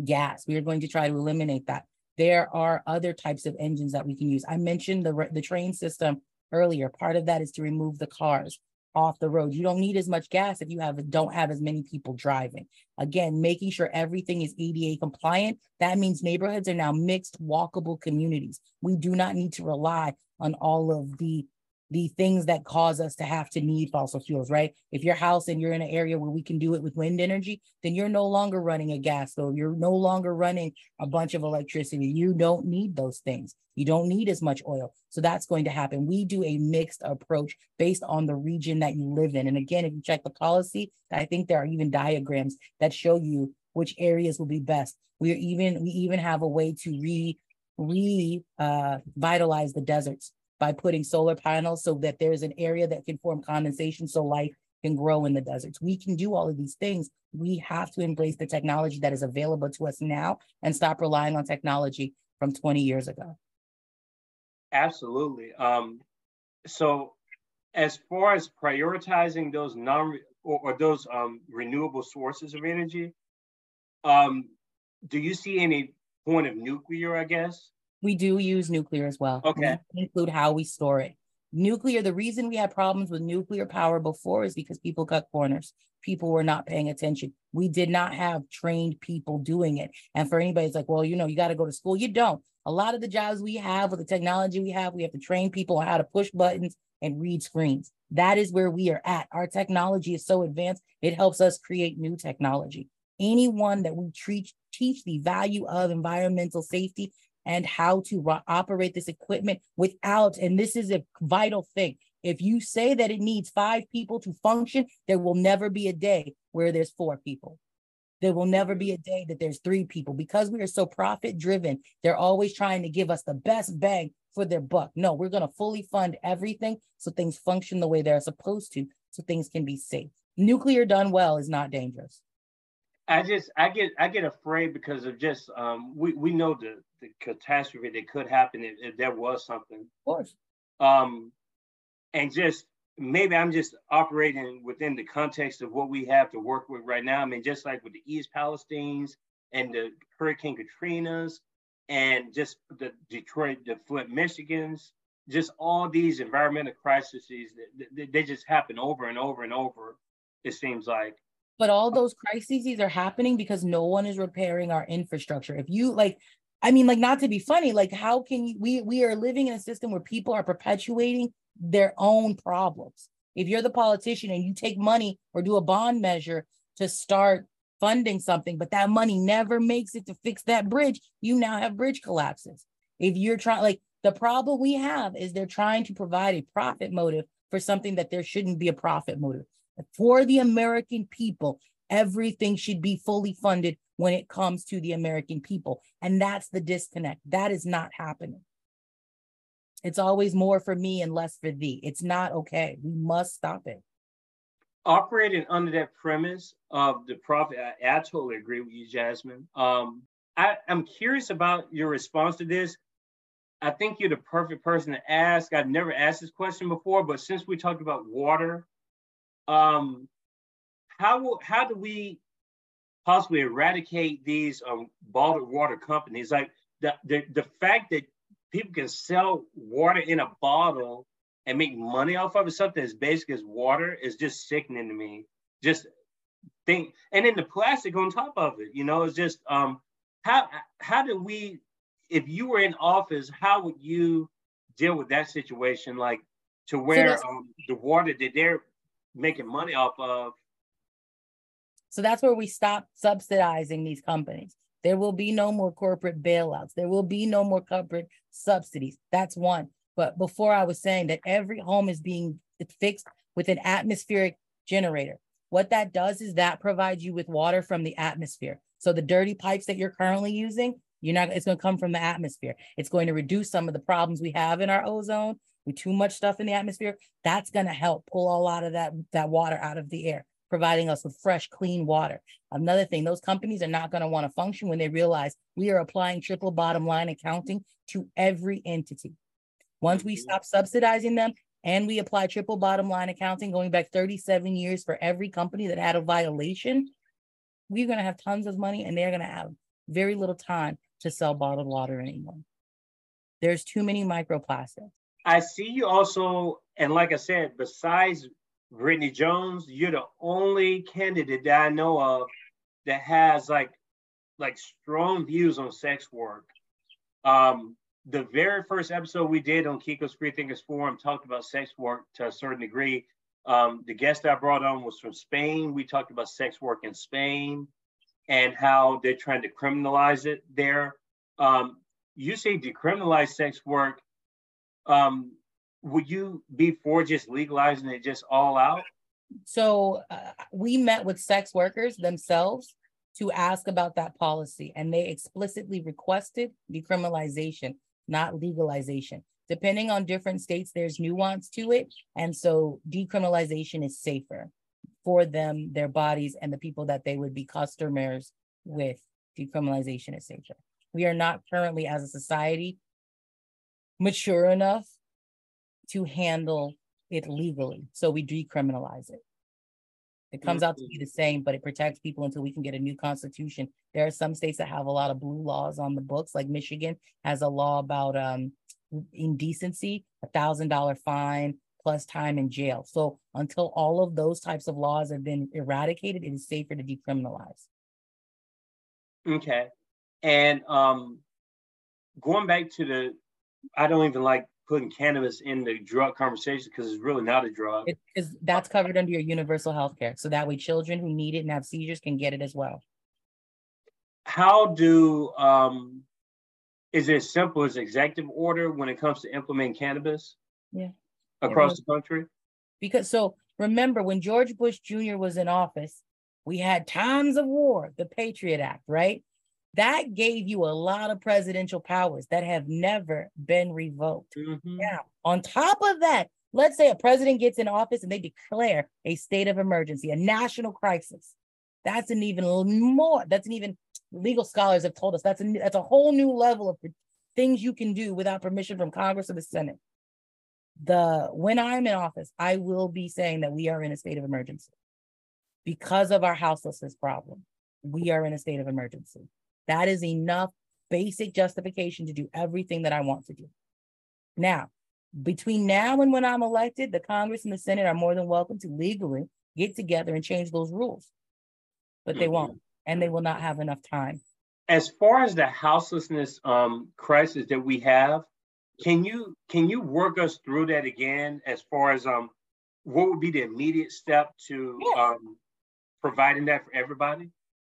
Speaker 2: gas. We are going to try to eliminate that. There are other types of engines that we can use. I mentioned the, the train system earlier. Part of that is to remove the cars off the road. You don't need as much gas if you have don't have as many people driving. Again, making sure everything is ADA compliant. That means neighborhoods are now mixed walkable communities. We do not need to rely on all of the the things that cause us to have to need fossil fuels, right? If your house and you're in an area where we can do it with wind energy, then you're no longer running a gas stove. You're no longer running a bunch of electricity. You don't need those things. You don't need as much oil. So that's going to happen. We do a mixed approach based on the region that you live in. And again, if you check the policy, I think there are even diagrams that show you which areas will be best. We're even we even have a way to re re uh, the deserts by putting solar panels so that there's an area that can form condensation so life can grow in the deserts. We can do all of these things. We have to embrace the technology that is available to us now and stop relying on technology from 20 years ago.
Speaker 1: Absolutely. Um, so, as far as prioritizing those non or, or those um, renewable sources of energy, um, do you see any point of nuclear? I guess
Speaker 2: we do use nuclear as well.
Speaker 1: Okay.
Speaker 2: We include how we store it. Nuclear, the reason we had problems with nuclear power before is because people cut corners. People were not paying attention. We did not have trained people doing it. And for anybody, it's like, well, you know, you got to go to school. You don't. A lot of the jobs we have with the technology we have, we have to train people on how to push buttons and read screens. That is where we are at. Our technology is so advanced, it helps us create new technology. Anyone that we treat, teach the value of environmental safety and how to ro- operate this equipment without, and this is a vital thing. If you say that it needs five people to function, there will never be a day where there's four people. There will never be a day that there's three people because we are so profit driven. They're always trying to give us the best bang for their buck. No, we're going to fully fund everything so things function the way they're supposed to, so things can be safe. Nuclear done well is not dangerous.
Speaker 1: I just I get I get afraid because of just um we we know the the catastrophe that could happen if, if there was something.
Speaker 2: Of course.
Speaker 1: Um and just maybe I'm just operating within the context of what we have to work with right now. I mean, just like with the East Palestines and the Hurricane Katrinas and just the Detroit, the Flint, Michigans, just all these environmental crises, they, they just happen over and over and over, it seems like.
Speaker 2: But all those crises are happening because no one is repairing our infrastructure. If you like, I mean, like not to be funny, like how can you, we we are living in a system where people are perpetuating their own problems. If you're the politician and you take money or do a bond measure to start funding something, but that money never makes it to fix that bridge, you now have bridge collapses. If you're trying, like the problem we have is they're trying to provide a profit motive for something that there shouldn't be a profit motive. For the American people, everything should be fully funded when it comes to the American people. And that's the disconnect. That is not happening. It's always more for me and less for thee. It's not okay. We must stop it.
Speaker 1: Operating under that premise of the profit, I, I totally agree with you, Jasmine. Um, I, I'm curious about your response to this. I think you're the perfect person to ask. I've never asked this question before, but since we talked about water, um, how how do we possibly eradicate these um, bottled water companies? Like the, the the fact that people can sell water in a bottle and make money off of it, something as basic as water, is just sickening to me. Just think, and then the plastic on top of it, you know, it's just um, how how do we, if you were in office, how would you deal with that situation, like to where so um, the water that they're making money off of.
Speaker 2: So that's where we stop subsidizing these companies. There will be no more corporate bailouts. There will be no more corporate subsidies. That's one. But before I was saying that every home is being fixed with an atmospheric generator. What that does is that provides you with water from the atmosphere. So the dirty pipes that you're currently using, you're not, it's going to come from the atmosphere. It's going to reduce some of the problems we have in our ozone with too much stuff in the atmosphere. That's going to help pull a lot of that, that water out of the air providing us with fresh, clean water. Another thing, those companies are not going to want to function when they realize we are applying triple bottom line accounting to every entity. Once we stop subsidizing them and we apply triple bottom line accounting going back 37 years for every company that had a violation, we're going to have tons of money and they're going to have very little time to sell bottled water anymore. There's too many microplastics.
Speaker 1: I see you also, and like I said, besides Brittany Jones, you're the only candidate that I know of that has like like strong views on sex work. Um, the very first episode we did on Kiko's Free Thinkers Forum talked about sex work to a certain degree. Um, the guest I brought on was from Spain. We talked about sex work in Spain and how they're trying to criminalize it there. Um, you say decriminalize sex work. Um, would you be for just legalizing it just all out?
Speaker 2: So uh, we met with sex workers themselves to ask about that policy, and they explicitly requested decriminalization, not legalization. Depending on different states, there's nuance to it. And so decriminalization is safer for them, their bodies, and the people that they would be customers with. Decriminalization is safer. We are not currently, as a society, mature enough to handle it legally. So we decriminalize it. It comes out to be the same, but it protects people until we can get a new constitution. There are some states that have a lot of blue laws on the books, like Michigan has a law about um, indecency, a thousand dollar fine plus time in jail. So until all of those types of laws have been eradicated, it is safer to decriminalize.
Speaker 1: Okay. And um going back to the I don't even like putting cannabis in the drug conversation because it's really not a drug.
Speaker 2: Because that's covered under your universal health care. So that way children who need it and have seizures can get it as well.
Speaker 1: How do um is it as simple as executive order when it comes to implementing cannabis?
Speaker 2: Yeah.
Speaker 1: Across the country?
Speaker 2: Because so remember when George Bush Jr. was in office, we had times of war, the Patriot Act, right? That gave you a lot of presidential powers that have never been revoked. Mm-hmm. Now, on top of that, let's say a president gets in office and they declare a state of emergency, a national crisis. That's an even more, that's an even legal scholars have told us that's a that's a whole new level of things you can do without permission from Congress or the Senate. The when I'm in office, I will be saying that we are in a state of emergency because of our houselessness problem. We are in a state of emergency. That is enough basic justification to do everything that I want to do. Now, between now and when I'm elected, the Congress and the Senate are more than welcome to legally get together and change those rules, but they mm-hmm. won't, and they will not have enough time.
Speaker 1: As far as the houselessness um, crisis that we have, can you can you work us through that again? As far as um, what would be the immediate step to yeah. um, providing that for everybody?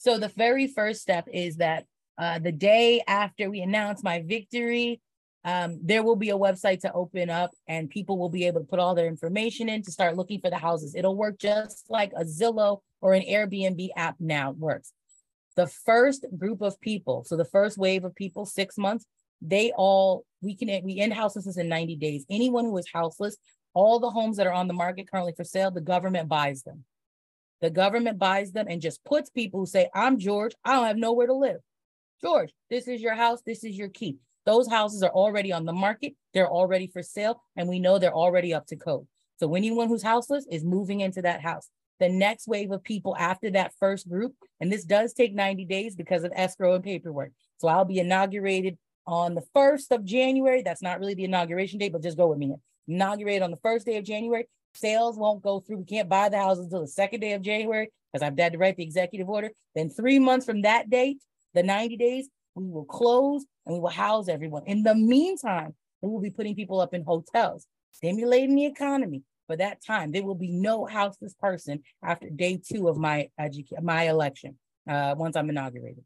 Speaker 2: So the very first step is that uh, the day after we announce my victory, um, there will be a website to open up and people will be able to put all their information in to start looking for the houses. It'll work just like a Zillow or an Airbnb app now works. The first group of people, so the first wave of people, six months, they all, we can, we end houselessness in 90 days. Anyone who is houseless, all the homes that are on the market currently for sale, the government buys them. The government buys them and just puts people who say, I'm George, I don't have nowhere to live. George, this is your house, this is your key. Those houses are already on the market, they're already for sale, and we know they're already up to code. So anyone who's houseless is moving into that house. The next wave of people after that first group, and this does take 90 days because of escrow and paperwork. So I'll be inaugurated on the 1st of January. That's not really the inauguration date, but just go with me. Inaugurated on the first day of January. Sales won't go through. We can't buy the houses until the second day of January because I've had to write the executive order. Then three months from that date, the 90 days, we will close and we will house everyone. In the meantime, we will be putting people up in hotels, stimulating the economy. For that time, there will be no houseless person after day two of my educa- my election. Uh, once I'm inaugurated,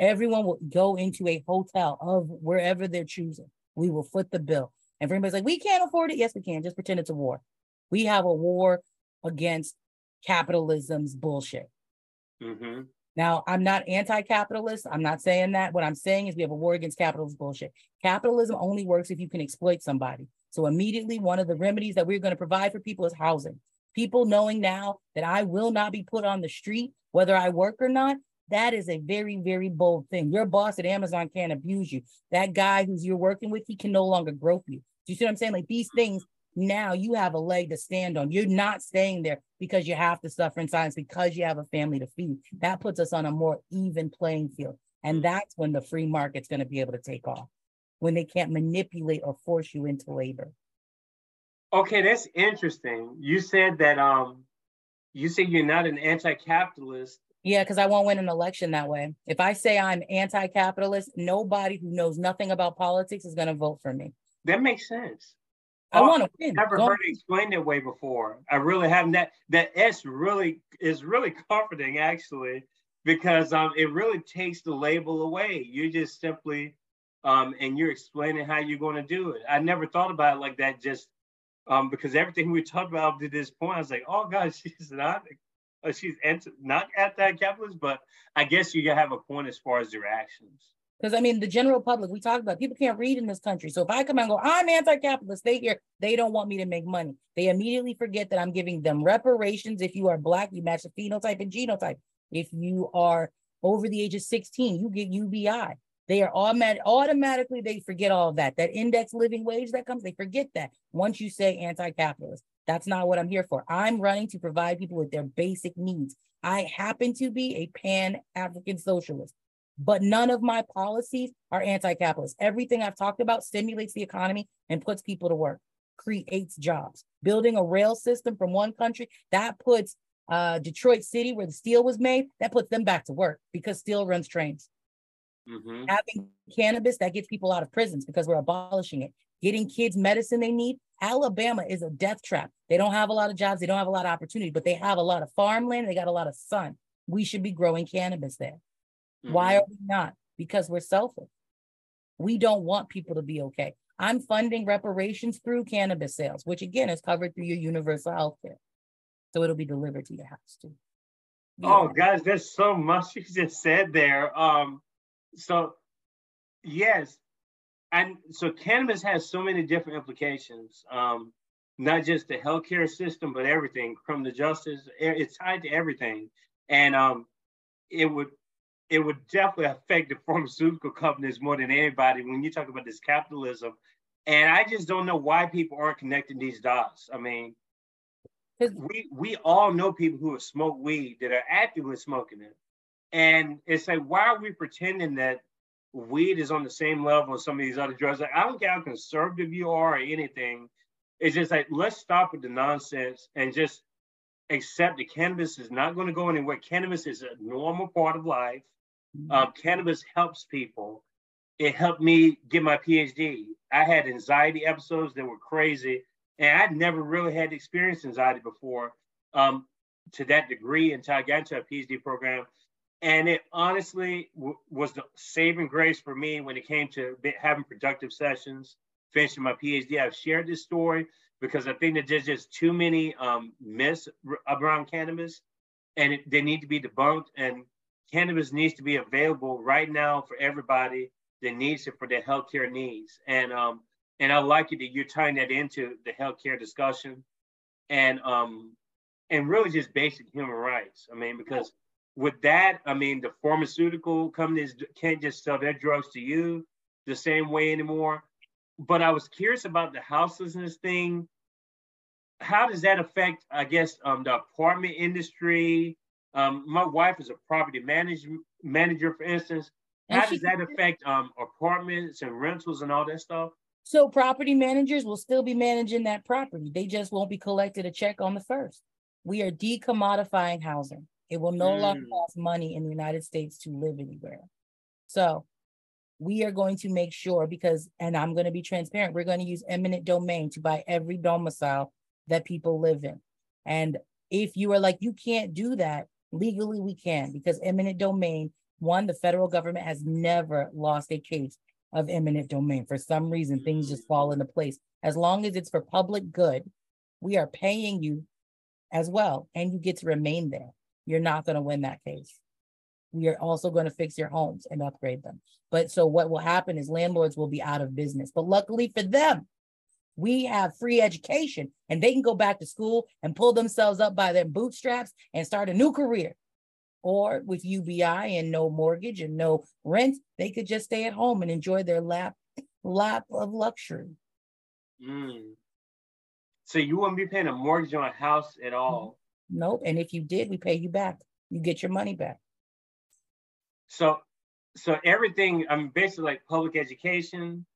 Speaker 2: everyone will go into a hotel of wherever they're choosing. We will foot the bill. And for anybody's like, we can't afford it. Yes, we can. Just pretend it's a war. We have a war against capitalism's bullshit. Mm-hmm. Now, I'm not anti-capitalist. I'm not saying that. What I'm saying is we have a war against capitalist bullshit. Capitalism only works if you can exploit somebody. So immediately, one of the remedies that we're going to provide for people is housing. People knowing now that I will not be put on the street, whether I work or not, that is a very, very bold thing. Your boss at Amazon can't abuse you. That guy who's you're working with, he can no longer grope you. Do you see what I'm saying? Like these things now you have a leg to stand on. You're not staying there because you have to suffer in silence because you have a family to feed. That puts us on a more even playing field. And that's when the free market's going to be able to take off, when they can't manipulate or force you into labor.
Speaker 1: Okay, that's interesting. You said that um you say you're not an anti-capitalist.
Speaker 2: Yeah, because I won't win an election that way. If I say I'm anti-capitalist, nobody who knows nothing about politics is going to vote for me.
Speaker 1: That makes sense.
Speaker 2: I oh, want to win.
Speaker 1: Never Go heard it explained that way before. I really haven't. That that S really is really comforting actually, because um it really takes the label away. You just simply um and you're explaining how you're going to do it. I never thought about it like that. Just um because everything we talked about up to this point, I was like, oh God, she's not. Uh, she's anti, not anti-capitalist, but I guess you have a point as far as your actions.
Speaker 2: Because I mean, the general public, we talk about people can't read in this country. So if I come out and go, I'm anti-capitalist, they hear they don't want me to make money. They immediately forget that I'm giving them reparations. If you are black, you match the phenotype and genotype. If you are over the age of 16, you get UBI. They are automatic, automatically, they forget all of that. That index living wage that comes, they forget that once you say anti-capitalist. That's not what I'm here for. I'm running to provide people with their basic needs. I happen to be a pan African socialist. But none of my policies are anti-capitalist. Everything I've talked about stimulates the economy and puts people to work, creates jobs. Building a rail system from one country that puts uh, Detroit City, where the steel was made, that puts them back to work because steel runs trains. Mm-hmm. Having cannabis that gets people out of prisons because we're abolishing it. Getting kids medicine they need. Alabama is a death trap. They don't have a lot of jobs, they don't have a lot of opportunity, but they have a lot of farmland, they got a lot of sun. We should be growing cannabis there. Mm-hmm. Why are we not? Because we're selfish. We don't want people to be okay. I'm funding reparations through cannabis sales, which again is covered through your universal health care. So it'll be delivered to your house too.
Speaker 1: Yeah. Oh, guys, there's so much you just said there. Um, so yes, and so cannabis has so many different implications. Um, not just the healthcare system, but everything, from the justice. It's tied to everything, and um, it would it would definitely affect the pharmaceutical companies more than anybody when you talk about this capitalism. And I just don't know why people aren't connecting these dots. I mean, we we all know people who have smoked weed that are actively smoking it. And it's like, why are we pretending that weed is on the same level as some of these other drugs? Like, I don't care how conservative you are or anything. It's just like, let's stop with the nonsense and just accept that cannabis is not going to go anywhere. Cannabis is a normal part of life. Uh, cannabis helps people. It helped me get my PhD. I had anxiety episodes that were crazy, and I'd never really had experienced anxiety before um, to that degree until I got into a PhD program. And it honestly w- was the saving grace for me when it came to having productive sessions, finishing my PhD. I've shared this story because I think that there's just too many um, myths around cannabis, and it, they need to be debunked. And cannabis needs to be available right now for everybody that needs it for their healthcare needs. And um, and I like it that you're tying that into the healthcare discussion, and um, and really just basic human rights. I mean, because with that, I mean, the pharmaceutical companies can't just sell their drugs to you the same way anymore. But I was curious about the houselessness thing how does that affect, I guess, um, the apartment industry? Um, my wife is a property manage, manager, for instance. How does that affect um, apartments and rentals and all that stuff?
Speaker 2: So property managers will still be managing that property. They just won't be collected a check on the first. We are decommodifying housing. It will no mm. longer cost money in the United States to live anywhere. So we are going to make sure because, and I'm going to be transparent, we're going to use eminent domain to buy every domicile that people live in. And if you are like, you can't do that, legally we can, because eminent domain, one, the federal government has never lost a case of eminent domain. For some reason, things just fall into place. As long as it's for public good, we are paying you as well, and you get to remain there. You're not going to win that case. We are also going to fix your homes and upgrade them. But so what will happen is landlords will be out of business. But luckily for them, we have free education and they can go back to school and pull themselves up by their bootstraps and start a new career. Or with UBI and no mortgage and no rent, they could just stay at home and enjoy their lap lap of luxury.
Speaker 1: Mm. So you wouldn't be paying a mortgage on a house at all.
Speaker 2: Nope. And if you did, we pay you back. You get your money back.
Speaker 1: So so everything, I mean basically like public education,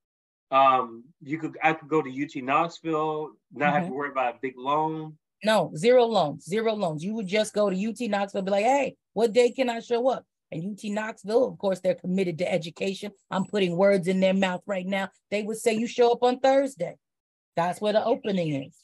Speaker 1: um, you could I could go to UT Knoxville, not mm-hmm. have to worry about a big loan.
Speaker 2: No, zero loans, zero loans. You would just go to UT Knoxville, be like, hey, what day can I show up? And UT Knoxville, of course, they're committed to education. I'm putting words in their mouth right now. They would say you show up on Thursday. That's where the opening is.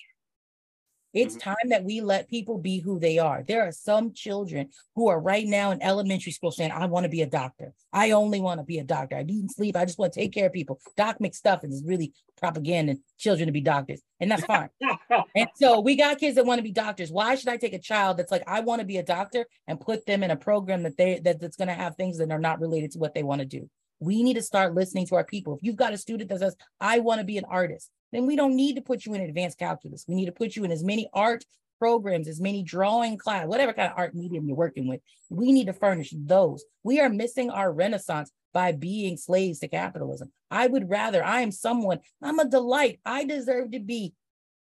Speaker 2: It's mm-hmm. time that we let people be who they are. There are some children who are right now in elementary school saying, I want to be a doctor. I only want to be a doctor. I and sleep. I just want to take care of people. Doc McStuffins is really propaganda children to be doctors, and that's fine. and so we got kids that want to be doctors. Why should I take a child that's like, I want to be a doctor and put them in a program that they that, that's going to have things that are not related to what they want to do? We need to start listening to our people. If you've got a student that says, I want to be an artist, then we don't need to put you in advanced calculus. We need to put you in as many art programs, as many drawing class, whatever kind of art medium you're working with. We need to furnish those. We are missing our renaissance by being slaves to capitalism. I would rather, I am someone, I'm a delight. I deserve to be,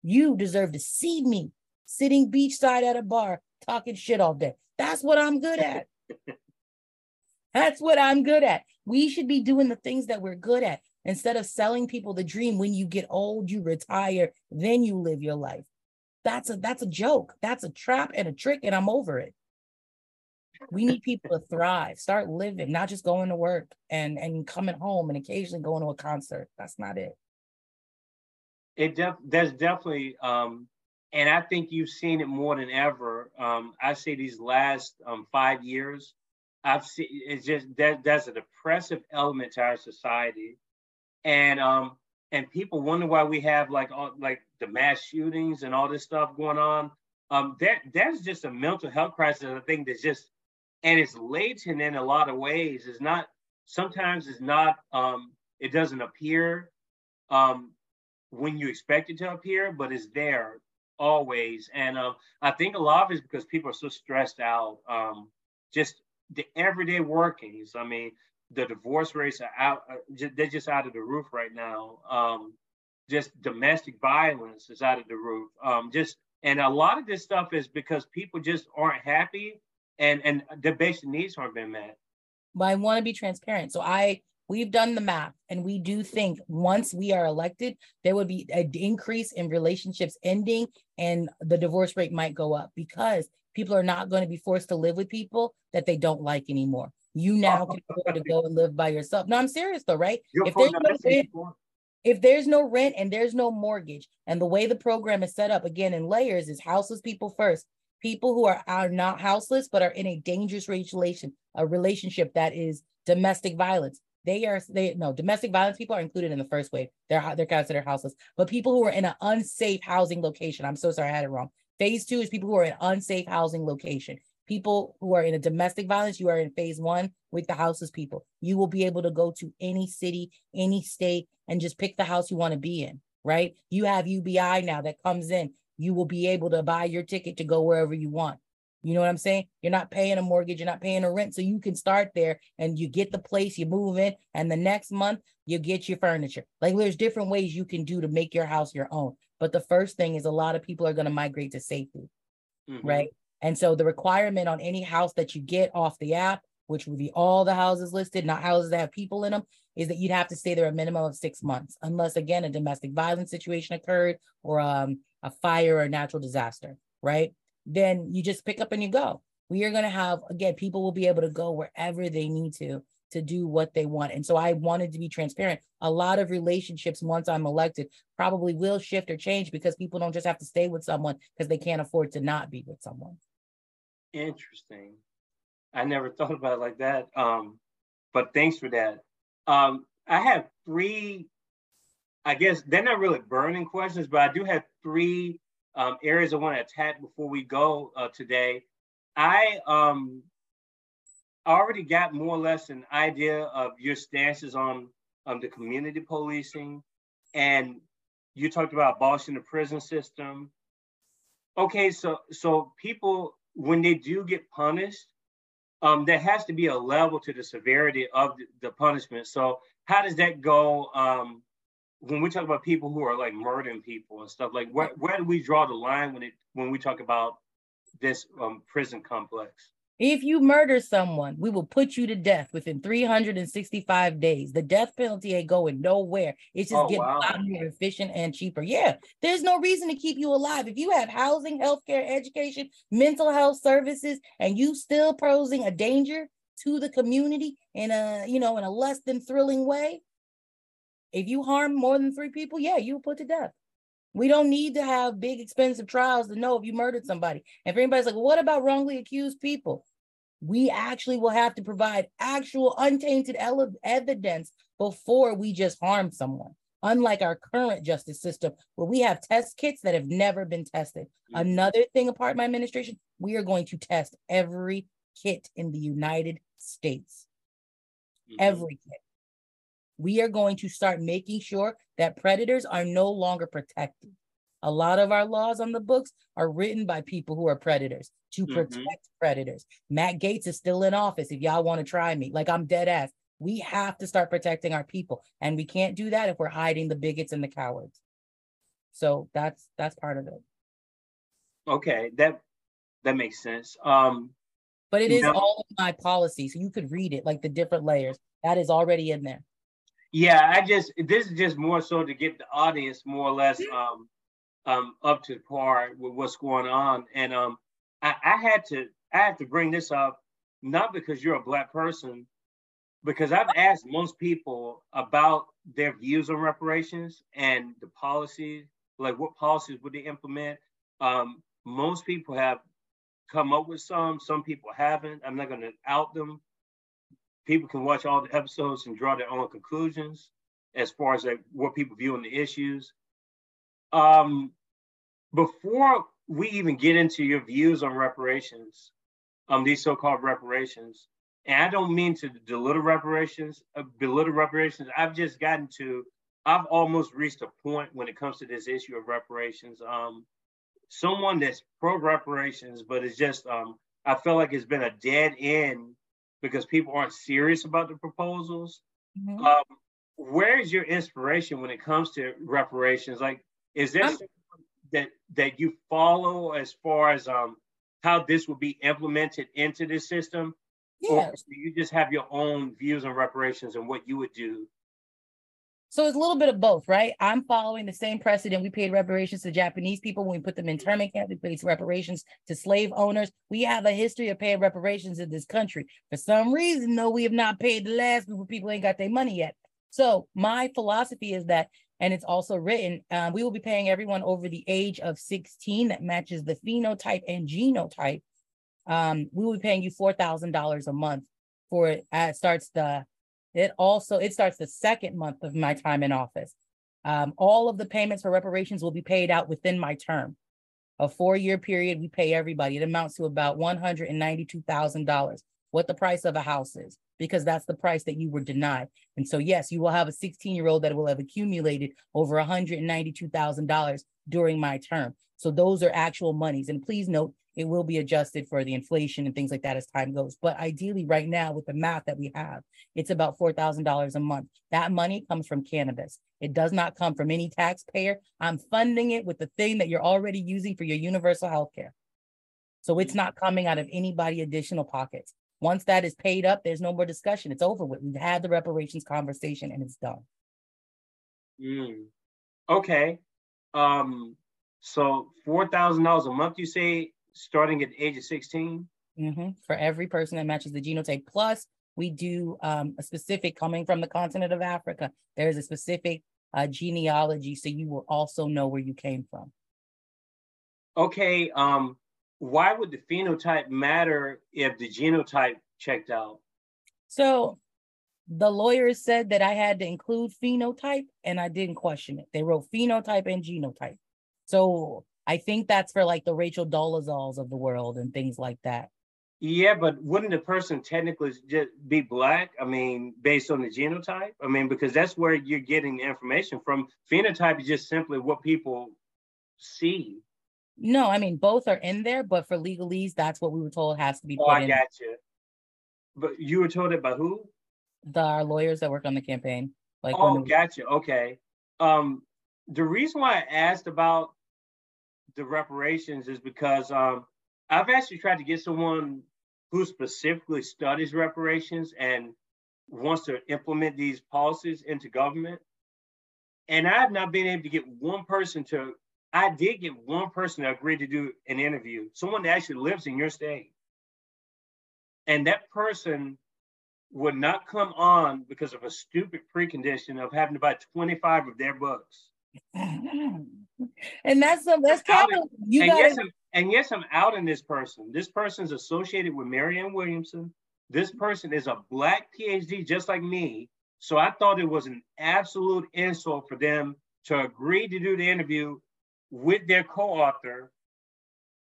Speaker 2: you deserve to see me sitting beachside at a bar talking shit all day. That's what I'm good at. That's what I'm good at. We should be doing the things that we're good at instead of selling people the dream when you get old, you retire, then you live your life. That's a that's a joke. That's a trap and a trick, and I'm over it. We need people to thrive, start living, not just going to work and and coming home and occasionally going to a concert. That's not it.
Speaker 1: It def- there's definitely um and I think you've seen it more than ever. Um, I say these last um, five years, I've seen it's just that there's a depressive element to our society, and um, and people wonder why we have like all like the mass shootings and all this stuff going on. Um, that that's just a mental health crisis. I think that's just and it's latent in a lot of ways. It's not sometimes it's not um, it doesn't appear um, when you expect it to appear, but it's there always. And uh, I think a lot of it is because people are so stressed out. Um, just the everyday workings. I mean, the divorce rates are out; uh, they're just out of the roof right now. Um, just domestic violence is out of the roof. Um, just and a lot of this stuff is because people just aren't happy, and and their basic needs aren't being met.
Speaker 2: But I want to be transparent, so I we've done the math and we do think once we are elected there would be an increase in relationships ending and the divorce rate might go up because people are not going to be forced to live with people that they don't like anymore you now can afford to go and live by yourself no i'm serious though right if there's, no rent, if there's no rent and there's no mortgage and the way the program is set up again in layers is houseless people first people who are, are not houseless but are in a dangerous relation a relationship that is domestic violence they are they no domestic violence people are included in the first wave. They're they're considered houseless. But people who are in an unsafe housing location, I'm so sorry I had it wrong. Phase two is people who are in unsafe housing location. People who are in a domestic violence, you are in phase one with the houseless people. You will be able to go to any city, any state, and just pick the house you want to be in, right? You have UBI now that comes in. You will be able to buy your ticket to go wherever you want. You know what I'm saying? You're not paying a mortgage, you're not paying a rent. So you can start there and you get the place, you move in, and the next month you get your furniture. Like there's different ways you can do to make your house your own. But the first thing is a lot of people are going to migrate to safety, mm-hmm. right? And so the requirement on any house that you get off the app, which would be all the houses listed, not houses that have people in them, is that you'd have to stay there a minimum of six months, unless again a domestic violence situation occurred or um, a fire or natural disaster, right? then you just pick up and you go. We are going to have, again, people will be able to go wherever they need to to do what they want. And so I wanted to be transparent. A lot of relationships, once I'm elected, probably will shift or change because people don't just have to stay with someone because they can't afford to not be with someone.
Speaker 1: Interesting. I never thought about it like that. Um, but thanks for that. Um, I have three, I guess they're not really burning questions, but I do have three um, areas I want to attack before we go uh, today. I um, already got more or less an idea of your stances on um, the community policing, and you talked about abolishing the prison system. Okay, so so people when they do get punished, um, there has to be a level to the severity of the, punishment. So how does that go? Um, when we talk about people who are like murdering people and stuff, like where, where do we draw the line when it when we talk about this um, prison complex?
Speaker 2: If you murder someone, we will put you to death within 365 days. The death penalty ain't going nowhere. It's just oh, getting wow. a lot more efficient and cheaper. Yeah, there's no reason to keep you alive. If you have housing, healthcare, education, mental health services, and you still posing a danger to the community in a you know in a less than thrilling way, if you harm more than three people, yeah, you put to death. We don't need to have big, expensive trials to know if you murdered somebody. And if anybody's like, well, what about wrongly accused people? We actually will have to provide actual untainted evidence before we just harm someone. Unlike our current justice system, where we have test kits that have never been tested. Mm-hmm. Another thing apart my administration, we are going to test every kit in the United States. Mm-hmm. Every kit we are going to start making sure that predators are no longer protected. A lot of our laws on the books are written by people who are predators to mm-hmm. protect mm-hmm. predators. Matt Gaetz is still in office. If y'all want to try me, like I'm dead ass. We have to start protecting our people, and we can't do that if we're hiding the bigots and the cowards. So that's that's part of it.
Speaker 1: Okay, that that makes sense. Um,
Speaker 2: But it is no. all in my policy. So you could read it like the different layers. That is already in there.
Speaker 1: Yeah, I just this is just more so to get the audience more or less um um up to par with what's going on. And um I, I had to I had to bring this up not because you're a black person, because I've asked most people about their views on reparations and the policies, like what policies would they implement. Um, most people have come up with some, some people haven't. I'm not going to out them. People can watch all the episodes and draw their own conclusions as far as like what people view on the issues. Um, before we even get into your views on reparations, um, these so-called reparations, and I don't mean to belittle reparations, uh, belittle reparations. I've just gotten to, I've almost reached a point when it comes to this issue of reparations. Um, someone that's pro reparations, but it's just, um, I feel like it's been a dead end because people aren't serious about the proposals. Mm-hmm. Um, where is your inspiration when it comes to reparations? Like, is there that that you follow as far as um how this will be implemented into the system? Or do you just have your own views on reparations and what you would do?
Speaker 2: So it's a little bit of both, right? I'm following the same precedent. We paid reparations to Japanese people when we put them in internment camps. We paid reparations to slave owners. We have a history of paying reparations in this country. For some reason, though, we have not paid the last group of people ain't got their money yet. So my philosophy is that, and it's also written, uh, we will be paying everyone over the age of 16 that matches the phenotype and genotype um, we will be paying you four thousand dollars a month for it. Uh, starts the it also it starts the second month of my time in office. Um, all of the payments for reparations will be paid out within my term. A four-year period, we pay everybody. It amounts to about one hundred and ninety-two thousand dollars. What the price of a house is, because that's the price that you were denied. And so, yes, you will have a 16-year-old that will have accumulated over $192,000 during my term. So those are actual monies. And please note, it will be adjusted for the inflation and things like that as time goes. But ideally, right now, with the math that we have, it's about $4,000 a month. That money comes from cannabis. It does not come from any taxpayer. I'm funding it with the thing that you're already using for your universal health care. So it's not coming out of anybody additional pockets. Once that is paid up, there's no more discussion. It's over with. We've had the reparations conversation and it's done.
Speaker 1: Mm. Okay. Um, so four thousand dollars a month, you say starting at the age of 16?
Speaker 2: Mm-hmm. For every person that matches the genotype. Plus, we do um, a specific coming from the continent of Africa. There is a specific uh, genealogy, so you will also know where you came from.
Speaker 1: Okay. Um, why would the phenotype matter if the genotype checked out?
Speaker 2: So the lawyers said that I had to include phenotype, and I didn't question it. They wrote phenotype and genotype. So I think that's for like the Rachel Dolezals of the world and things like that.
Speaker 1: Yeah, but wouldn't the person technically just be black? I mean, based on the genotype? I mean, because that's where you're getting the information from. Phenotype is just simply what people see.
Speaker 2: No, I mean both are in there, but for legalese, that's what we were told has to be.
Speaker 1: Oh, I in. got you. But you were told it by who?
Speaker 2: The our lawyers that work on the campaign.
Speaker 1: Like, oh, gotcha. Okay. Um, the reason why I asked about the reparations is because um, I've actually tried to get someone who specifically studies reparations and wants to implement these policies into government. And I've not been able to get one person to, I did get one person to agree to do an interview, someone that actually lives in your state. And that person would not come on because of a stupid precondition of having to buy 25 of their books.
Speaker 2: and that's some that's kind of you
Speaker 1: and gotta, yes, and yes, I'm out in this person. This person's associated with Marianne Williamson. This person is a black PhD just like me. So I thought it was an absolute insult for them to agree to do the interview with their co-author,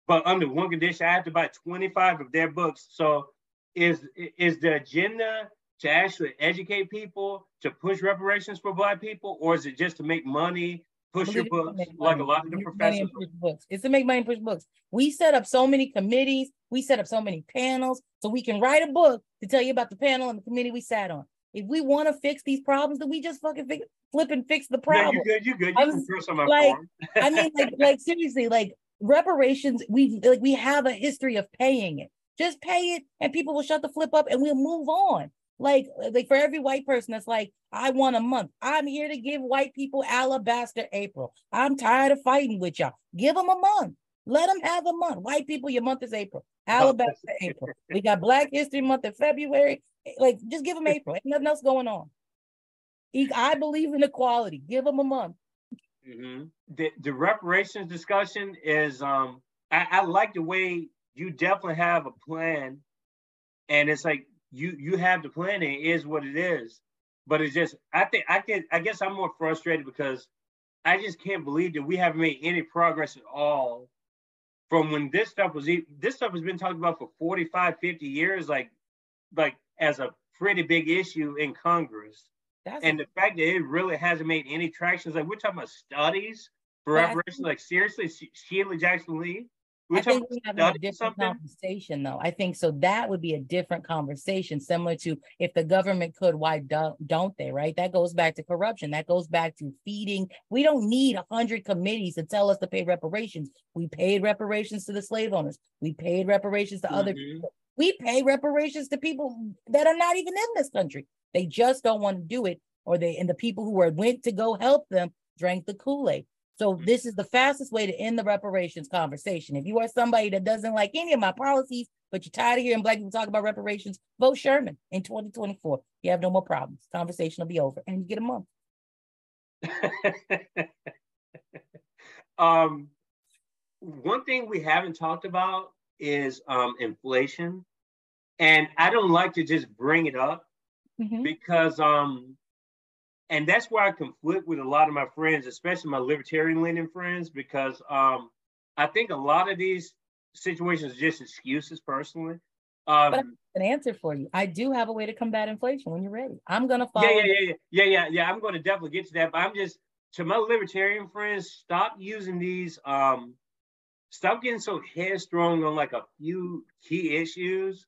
Speaker 1: but under one condition, I have to buy 25 of their books. So is is the agenda to actually educate people to push reparations for black people, or is it just to make money, push your books like a lot of the professors?
Speaker 2: Books. It's to make money, and push books. We set up so many committees, we set up so many panels, so we can write a book to tell you about the panel and the committee we sat on. If we want to fix these problems, then we just fucking fix, flip and fix the problem.
Speaker 1: you good. You good. You can throw like,
Speaker 2: I mean, like, like seriously, like reparations. We like we have a history of paying it Just pay it and people will shut the flip up and we'll move on. Like, like for every white person that's like, I want a month. I'm here to give white people alabaster April. I'm tired of fighting with y'all. Give them a month. Let them have a month. White people, your month is April. Alabaster April. We got Black History Month in February. Like, just give them April. Ain't nothing else going on. I believe in equality. Give them a month.
Speaker 1: Mm-hmm. The, the reparations discussion is um I, I like the way you definitely have a plan, and it's like you you have the plan and it is what it is. But it's just I think I can I guess I'm more frustrated because I just can't believe that we haven't made any progress at all from when this stuff was this stuff has been talked about for 45 50 years like like as a pretty big issue in congress That's and the fact that it really hasn't made any traction is like we're talking about studies for reparations like seriously sheila jackson lee
Speaker 2: I think we have a different something? conversation, though. I think so. That would be a different conversation, similar to if the government could, why don't, don't they? Right? That goes back to corruption. That goes back to feeding. We don't need a hundred committees to tell us to pay reparations. We paid reparations to the slave owners. We paid reparations to mm-hmm. other people. We pay reparations to people that are not even in this country. They just don't want to do it, or they and the people who were went to go help them drank the Kool Aid. So this is the fastest way to end the reparations conversation. If you are somebody that doesn't like any of my policies, but you're tired of hearing black people talk about reparations, vote Sherman in 2024. You have no more problems. Conversation will be over, and you get a month.
Speaker 1: um, one thing we haven't talked about is um, inflation, and I don't like to just bring it up mm-hmm. because um, and that's where I conflict with a lot of my friends, especially my libertarian leaning friends, because um, I think a lot of these situations are just excuses personally. Um,
Speaker 2: but an answer for you. I do have a way to combat inflation when you're ready. I'm gonna follow.
Speaker 1: Yeah, yeah, yeah, yeah, yeah, yeah. I'm gonna definitely get to that. But I'm just to my libertarian friends, stop using these. Um, stop getting so headstrong on like a few key issues,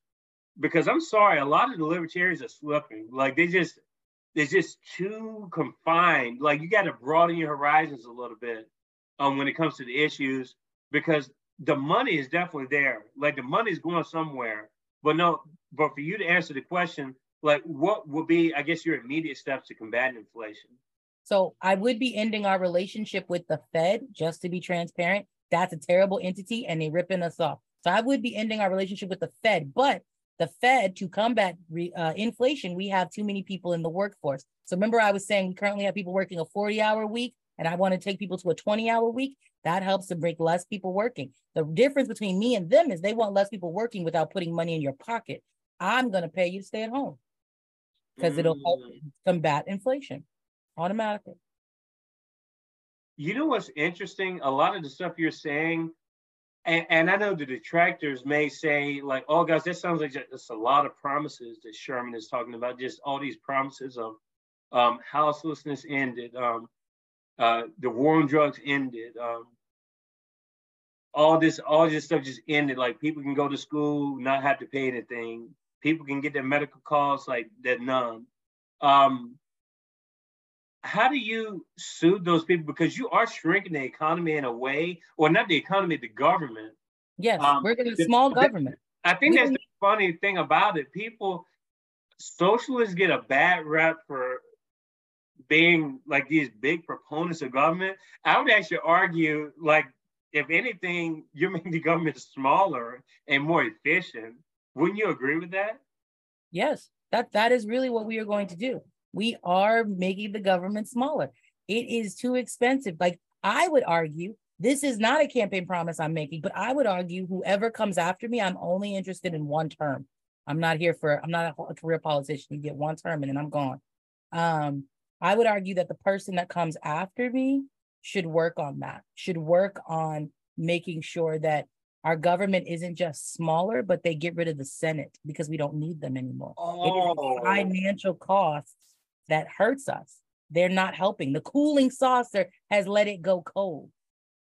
Speaker 1: because I'm sorry, a lot of the libertarians are slipping. Like they just it's just too confined. Like you got to broaden your horizons a little bit um, when it comes to the issues because the money is definitely there. Like the money is going somewhere. But no, but for you to answer the question, like what would be, I guess, your immediate steps to combat inflation?
Speaker 2: So I would be ending our relationship with the Fed, just to be transparent. That's a terrible entity and they're ripping us off. So I would be ending our relationship with the Fed, but the Fed to combat re, uh, inflation, we have too many people in the workforce. So remember, I was saying we currently have people working a 40 hour week, and I want to take people to a 20 hour week. That helps to break less people working. The difference between me and them is they want less people working without putting money in your pocket. I'm going to pay you to stay at home because mm. it'll help mm. combat inflation automatically.
Speaker 1: You know what's interesting? A lot of the stuff you're saying and, and, I know the detractors may say, like, oh, guys, that sounds like just a lot of promises that Sherman is talking about, just all these promises of um, houselessness ended, um, uh, the war on drugs ended, um, all this, all this stuff just ended. Like, people can go to school, not have to pay anything. People can get their medical costs like that none. Um, how do you soothe those people because you are shrinking the economy in a way, or not the economy, the government.
Speaker 2: Yes, um, we're getting a small government.
Speaker 1: I think we, that's the funny thing about it. People, socialists get a bad rep for being like these big proponents of government. I would actually argue, like, if anything, you're making the government smaller and more efficient. Wouldn't you agree with that?
Speaker 2: Yes, that that is really what we are going to do we are making the government smaller. It is too expensive. Like I would argue, this is not a campaign promise I'm making, but I would argue whoever comes after me, I'm only interested in one term. I'm not here for, I'm not a career politician. You get one term and then I'm gone. Um, I would argue that the person that comes after me should work on that, should work on making sure that our government isn't just smaller, but they get rid of the Senate because we don't need them anymore. Oh. financial costs that hurts us. They're not helping. The cooling saucer has let it go cold.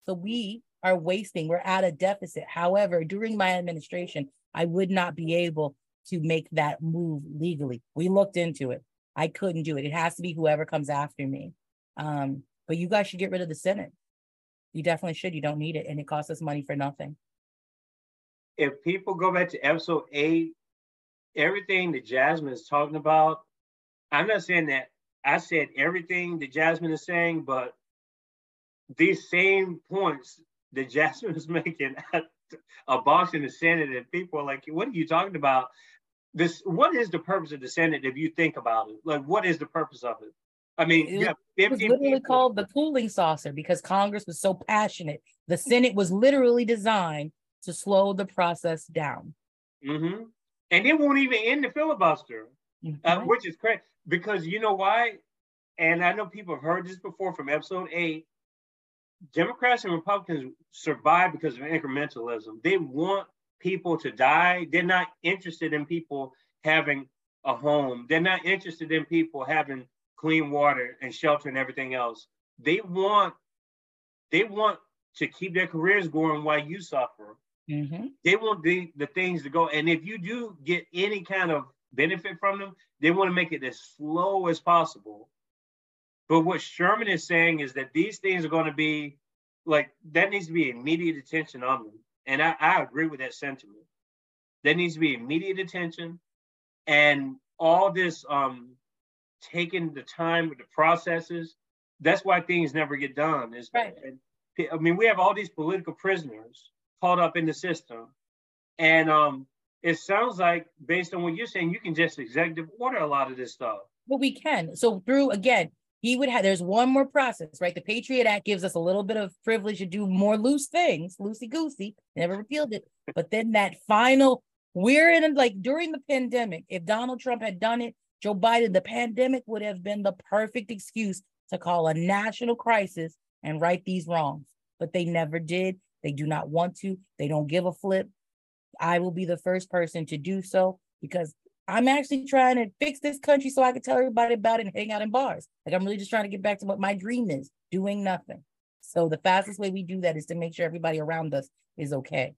Speaker 2: So we are wasting, we're at a deficit. However, during my administration, I would not be able to make that move legally. We looked into it. I couldn't do it. It has to be whoever comes after me. Um, but you guys should get rid of the Senate. You definitely should. You don't need it. And it costs us money for nothing.
Speaker 1: if people go back to episode eight, everything that Jasmine is talking about, I'm not saying that I said everything that Jasmine is saying, but these same points that Jasmine is making at abolishing the Senate, and people are like, "What are you talking about?" This, what is the purpose of the Senate if you think about it? Like, what is the purpose of it? I mean,
Speaker 2: it, was, it was literally people. called the cooling saucer because Congress was so passionate. The Senate was literally designed to slow the process down.
Speaker 1: Mm-hmm. And it won't even end the filibuster, mm-hmm. uh, which is crazy because you know why? And I know people have heard this before from episode eight. Democrats and Republicans survive because of incrementalism. They want people to die. They're not interested in people having a home. They're not interested in people having clean water and shelter and everything else. They want they want to keep their careers going while you suffer. Mm-hmm. They want the, the things to go. And if you do get any kind of benefit from them, they want to make it as slow as possible. But what Sherman is saying is that these things are going to be like that needs to be immediate attention on them. And I, I agree with that sentiment. There needs to be immediate attention and all this um taking the time with the processes. That's why things never get done. Is right. I mean, we have all these political prisoners caught up in the system, and um, it sounds like, based on what you're saying, you can just executive order a lot of this stuff.
Speaker 2: But we can. So through again, he would have. There's one more process, right? The Patriot Act gives us a little bit of privilege to do more loose things, loosey goosey. Never repealed it, but then that final. We're in like during the pandemic. If Donald Trump had done it, Joe Biden, the pandemic would have been the perfect excuse to call a national crisis and right these wrongs. But they never did. They do not want to. They don't give a flip. I will be the first person to do so because I'm actually trying to fix this country so I can tell everybody about it and hang out in bars. Like I'm really just trying to get back to what my dream is, doing nothing. So the fastest way we do that is to make sure everybody around us is okay.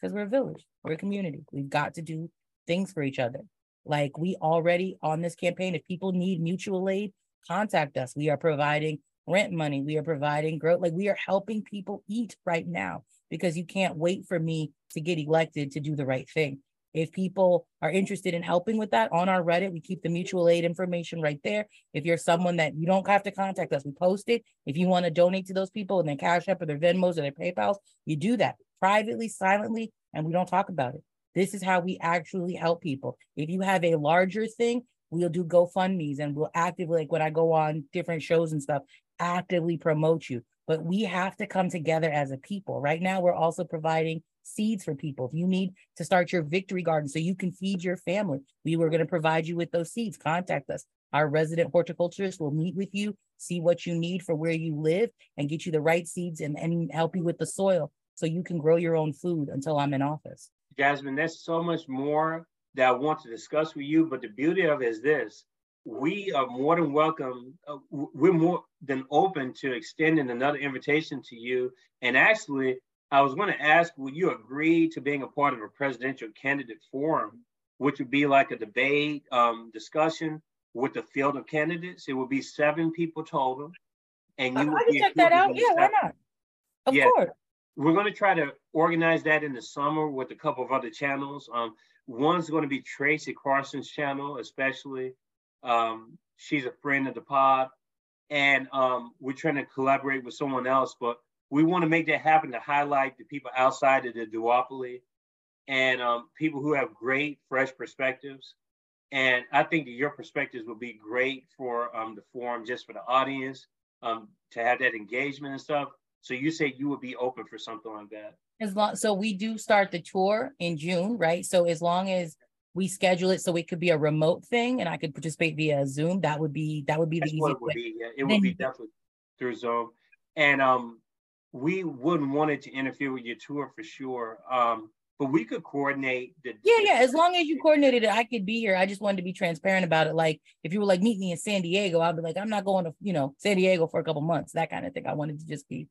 Speaker 2: Because we're a village, we're a community. We've got to do things for each other. Like we already on this campaign, if people need mutual aid, contact us. We are providing rent money. We are providing growth. Like we are helping people eat right now because you can't wait for me to get elected to do the right thing. If people are interested in helping with that on our Reddit, we keep the mutual aid information right there. If you're someone that you don't have to contact us, we post it. If you want to donate to those people and then Cash App or their Venmos or their PayPals, you do that privately, silently, and we don't talk about it. This is how we actually help people. If you have a larger thing, we'll do GoFundMe's and we'll actively, like when I go on different shows and stuff, actively promote you. But we have to come together as a people. Right now, we're also providing seeds for people. If you need to start your victory garden so you can feed your family, we were going to provide you with those seeds. Contact us. Our resident horticulturist will meet with you, see what you need for where you live, and get you the right seeds and, and help you with the soil so you can grow your own food until I'm in office.
Speaker 1: Jasmine, there's so much more that I want to discuss with you, but the beauty of it is this. We are more than welcome, uh, we're more than open to extending another invitation to you. And actually, I was going to ask, would you agree to being a part of a presidential candidate forum, which would be like a debate um, discussion with the field of candidates? It would be seven people total.
Speaker 2: And you would check that out. Yeah, why not? Of yeah. course
Speaker 1: we're going to try to organize that in the summer with a couple of other channels. Um, one's going to be Tracy Carson's channel, especially. Um, she's a friend of the pod, and um, we're trying to collaborate with someone else. But we want to make that happen to highlight the people outside of the duopoly and um, people who have great, fresh perspectives. And I think that your perspectives will be great for um, the forum, just for the audience, um, to have that engagement and stuff. So you say you would be open for something like that?
Speaker 2: As long so we do start the tour in June, right? So as long as we schedule it so it could be a remote thing and I could participate via Zoom, that would be that would be That's the easiest.
Speaker 1: It would be, yeah. It would be definitely through Zoom. And um we wouldn't want it to interfere with your tour for sure. Um, but we could coordinate the
Speaker 2: yeah yeah as long as you coordinated it i could be here i just wanted to be transparent about it like if you were like meet me in san diego i'd be like i'm not going to you know san diego for a couple months that kind of thing i wanted to just be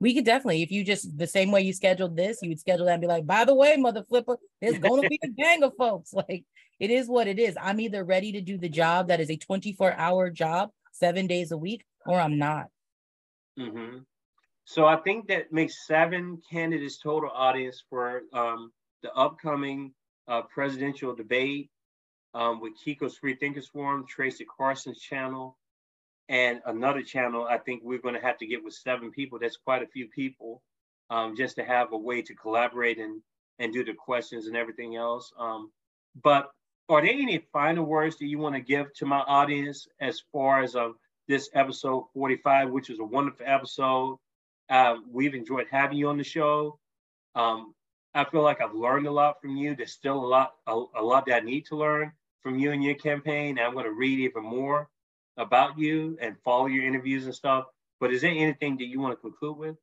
Speaker 2: we could definitely, if you just the same way you scheduled this, you would schedule that and be like, by the way, mother flipper, there's gonna be a gang of folks. Like it is what it is. I'm either ready to do the job that is a 24 hour job, seven days a week, or I'm not.
Speaker 1: Mm-hmm. So I think that makes seven candidates total audience for um, the upcoming uh, presidential debate um, with Kiko's Free Thinkers Forum, Tracy Carson's channel, and another channel. I think we're going to have to get with seven people. That's quite a few people, um, just to have a way to collaborate and and do the questions and everything else. Um, but are there any final words that you want to give to my audience as far as um, this episode 45, which is a wonderful episode? Uh, we've enjoyed having you on the show. Um, I feel like I've learned a lot from you. There's still a lot, a, a lot that I need to learn from you and your campaign. I'm going to read even more about you and follow your interviews and stuff. But is there anything that you want to conclude with?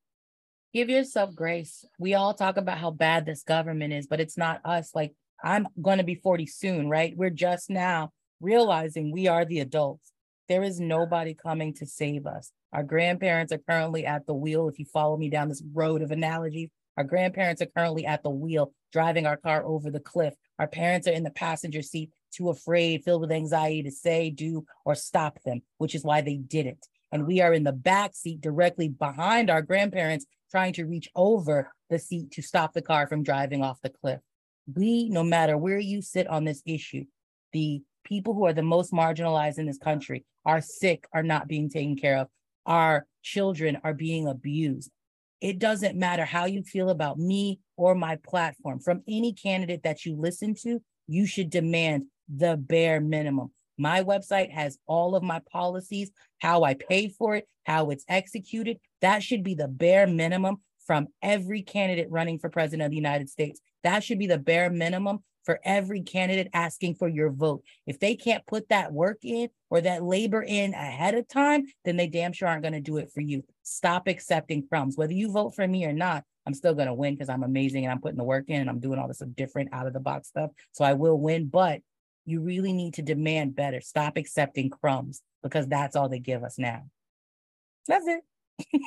Speaker 2: Give yourself grace. We all talk about how bad this government is, but it's not us. Like I'm going to be 40 soon, right? We're just now realizing we are the adults. There is nobody coming to save us. Our grandparents are currently at the wheel. If you follow me down this road of analogies, our grandparents are currently at the wheel, driving our car over the cliff. Our parents are in the passenger seat, too afraid, filled with anxiety to say, do, or stop them, which is why they didn't. And we are in the back seat directly behind our grandparents, trying to reach over the seat to stop the car from driving off the cliff we, no matter where you sit on this issue, the people who are the most marginalized in this country are sick, are not being taken care of, our children are being abused. It doesn't matter how you feel about me or my platform. From any candidate that you listen to, you should demand the bare minimum. My website has all of my policies, how I pay for it, how it's executed. That should be the bare minimum from every candidate running for president of the United States. That should be the bare minimum for every candidate asking for your vote. If they can't put that work in or that labor in ahead of time, then they damn sure aren't going to do it for you. Stop accepting crumbs. Whether you vote for me or not, I'm still going to win because I'm amazing and I'm putting the work in and I'm doing all this different out of the box stuff. So I will win, but you really need to demand better. Stop accepting crumbs because that's all they give us now. That's it.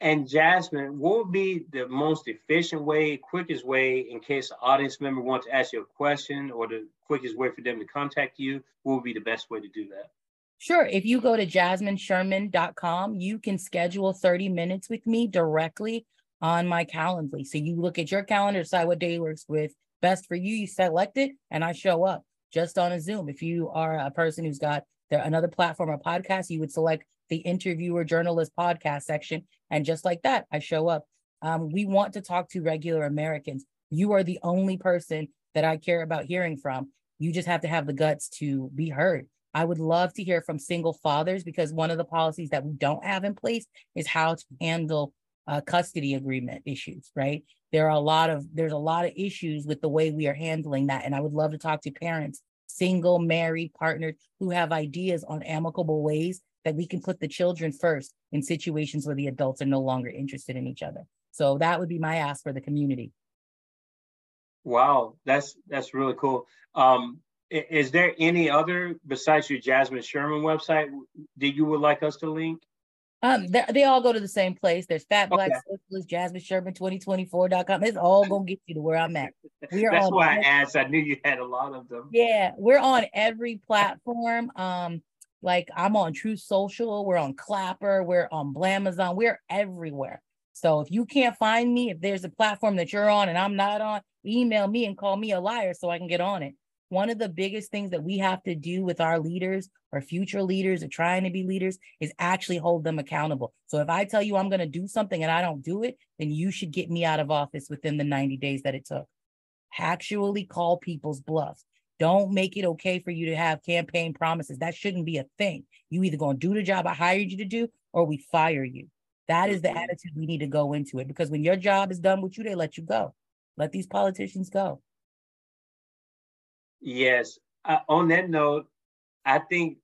Speaker 1: And Jasmine, what would be the most efficient way, quickest way, in case an audience member wants to ask you a question or the quickest way for them to contact you? What would be the best way to do that?
Speaker 2: Sure. If you go to jasminesherman.com, you can schedule 30 minutes with me directly on my Calendly. So you look at your calendar, decide what day works with best for you. You select it, and I show up just on a Zoom. If you are a person who's got there another platform or podcast, you would select the interviewer journalist podcast section. And just like that, I show up. Um, we want to talk to regular Americans. You are the only person that I care about hearing from. You just have to have the guts to be heard. I would love to hear from single fathers because one of the policies that we don't have in place is how to handle uh, custody agreement issues, right? There are a lot of there's a lot of issues with the way we are handling that, and I would love to talk to parents, single, married, partnered, who have ideas on amicable ways that we can put the children first in situations where the adults are no longer interested in each other. So that would be my ask for the community.
Speaker 1: Wow, that's that's really cool. Um, is there any other besides your Jasmine Sherman website that you would like us to link?
Speaker 2: Um, they all go to the same place. There's Fat Black okay. Socialist, Jasmine Sherman 2024.com. It's all gonna get you to where I'm at.
Speaker 1: We are That's why I asked. I knew you had a lot of them.
Speaker 2: Yeah, we're on every platform. Um, like I'm on Truth Social, we're on Clapper, we're on Blamazon, we're everywhere. So if you can't find me, if there's a platform that you're on and I'm not on, email me and call me a liar so I can get on it. One of the biggest things that we have to do with our leaders or future leaders or trying to be leaders is actually hold them accountable. So if I tell you I'm going to do something and I don't do it, then you should get me out of office within the 90 days that it took. Actually call people's bluffs. Don't make it okay for you to have campaign promises. That shouldn't be a thing. You either going to do the job I hired you to do or we fire you. That is the mm-hmm. attitude we need to go into it because when your job is done with you, they let you go. Let these politicians go.
Speaker 1: Yes. Uh, on that note, I think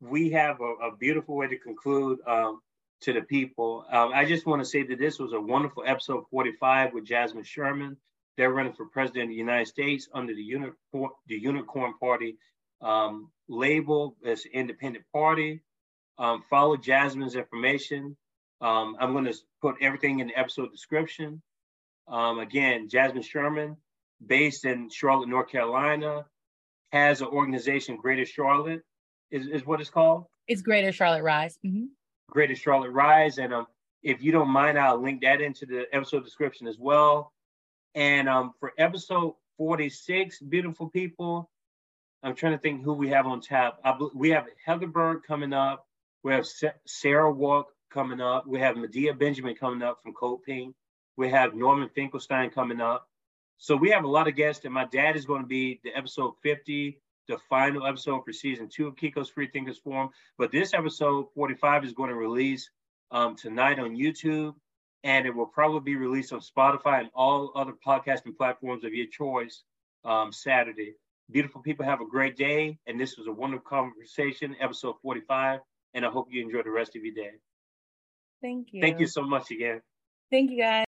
Speaker 1: we have a, a beautiful way to conclude um, to the people. Um, I just want to say that this was a wonderful episode 45 with Jasmine Sherman. They're running for president of the United States under the Unicorn, the Unicorn Party um, label. An independent party. Um, follow Jasmine's information. Um, I'm going to put everything in the episode description. Um, again, Jasmine Sherman, based in Charlotte, North Carolina, has an organization, Greater Charlotte, is, is what it's called.
Speaker 2: It's Greater Charlotte Rise. Mm-hmm.
Speaker 1: Greater Charlotte Rise. And um, if you don't mind, I'll link that into the episode description as well. And um, for episode 46, beautiful people, I'm trying to think who we have on tap. I, we have Heather Bird coming up. We have Sarah Walk coming up. We have Medea Benjamin coming up from CodePink. We have Norman Finkelstein coming up. So we have a lot of guests, and my dad is going to be the episode 50, the final episode for season two of Kiko's Free Thinkers Forum. But this episode 45 is going to release um, tonight on YouTube, and it will probably be released on Spotify and all other podcasting platforms of your choice um, Saturday. Beautiful people, have a great day. And this was a wonderful conversation, episode 45. And I hope you enjoy the rest of your day.
Speaker 2: Thank you.
Speaker 1: Thank you so much again.
Speaker 2: Thank you, guys.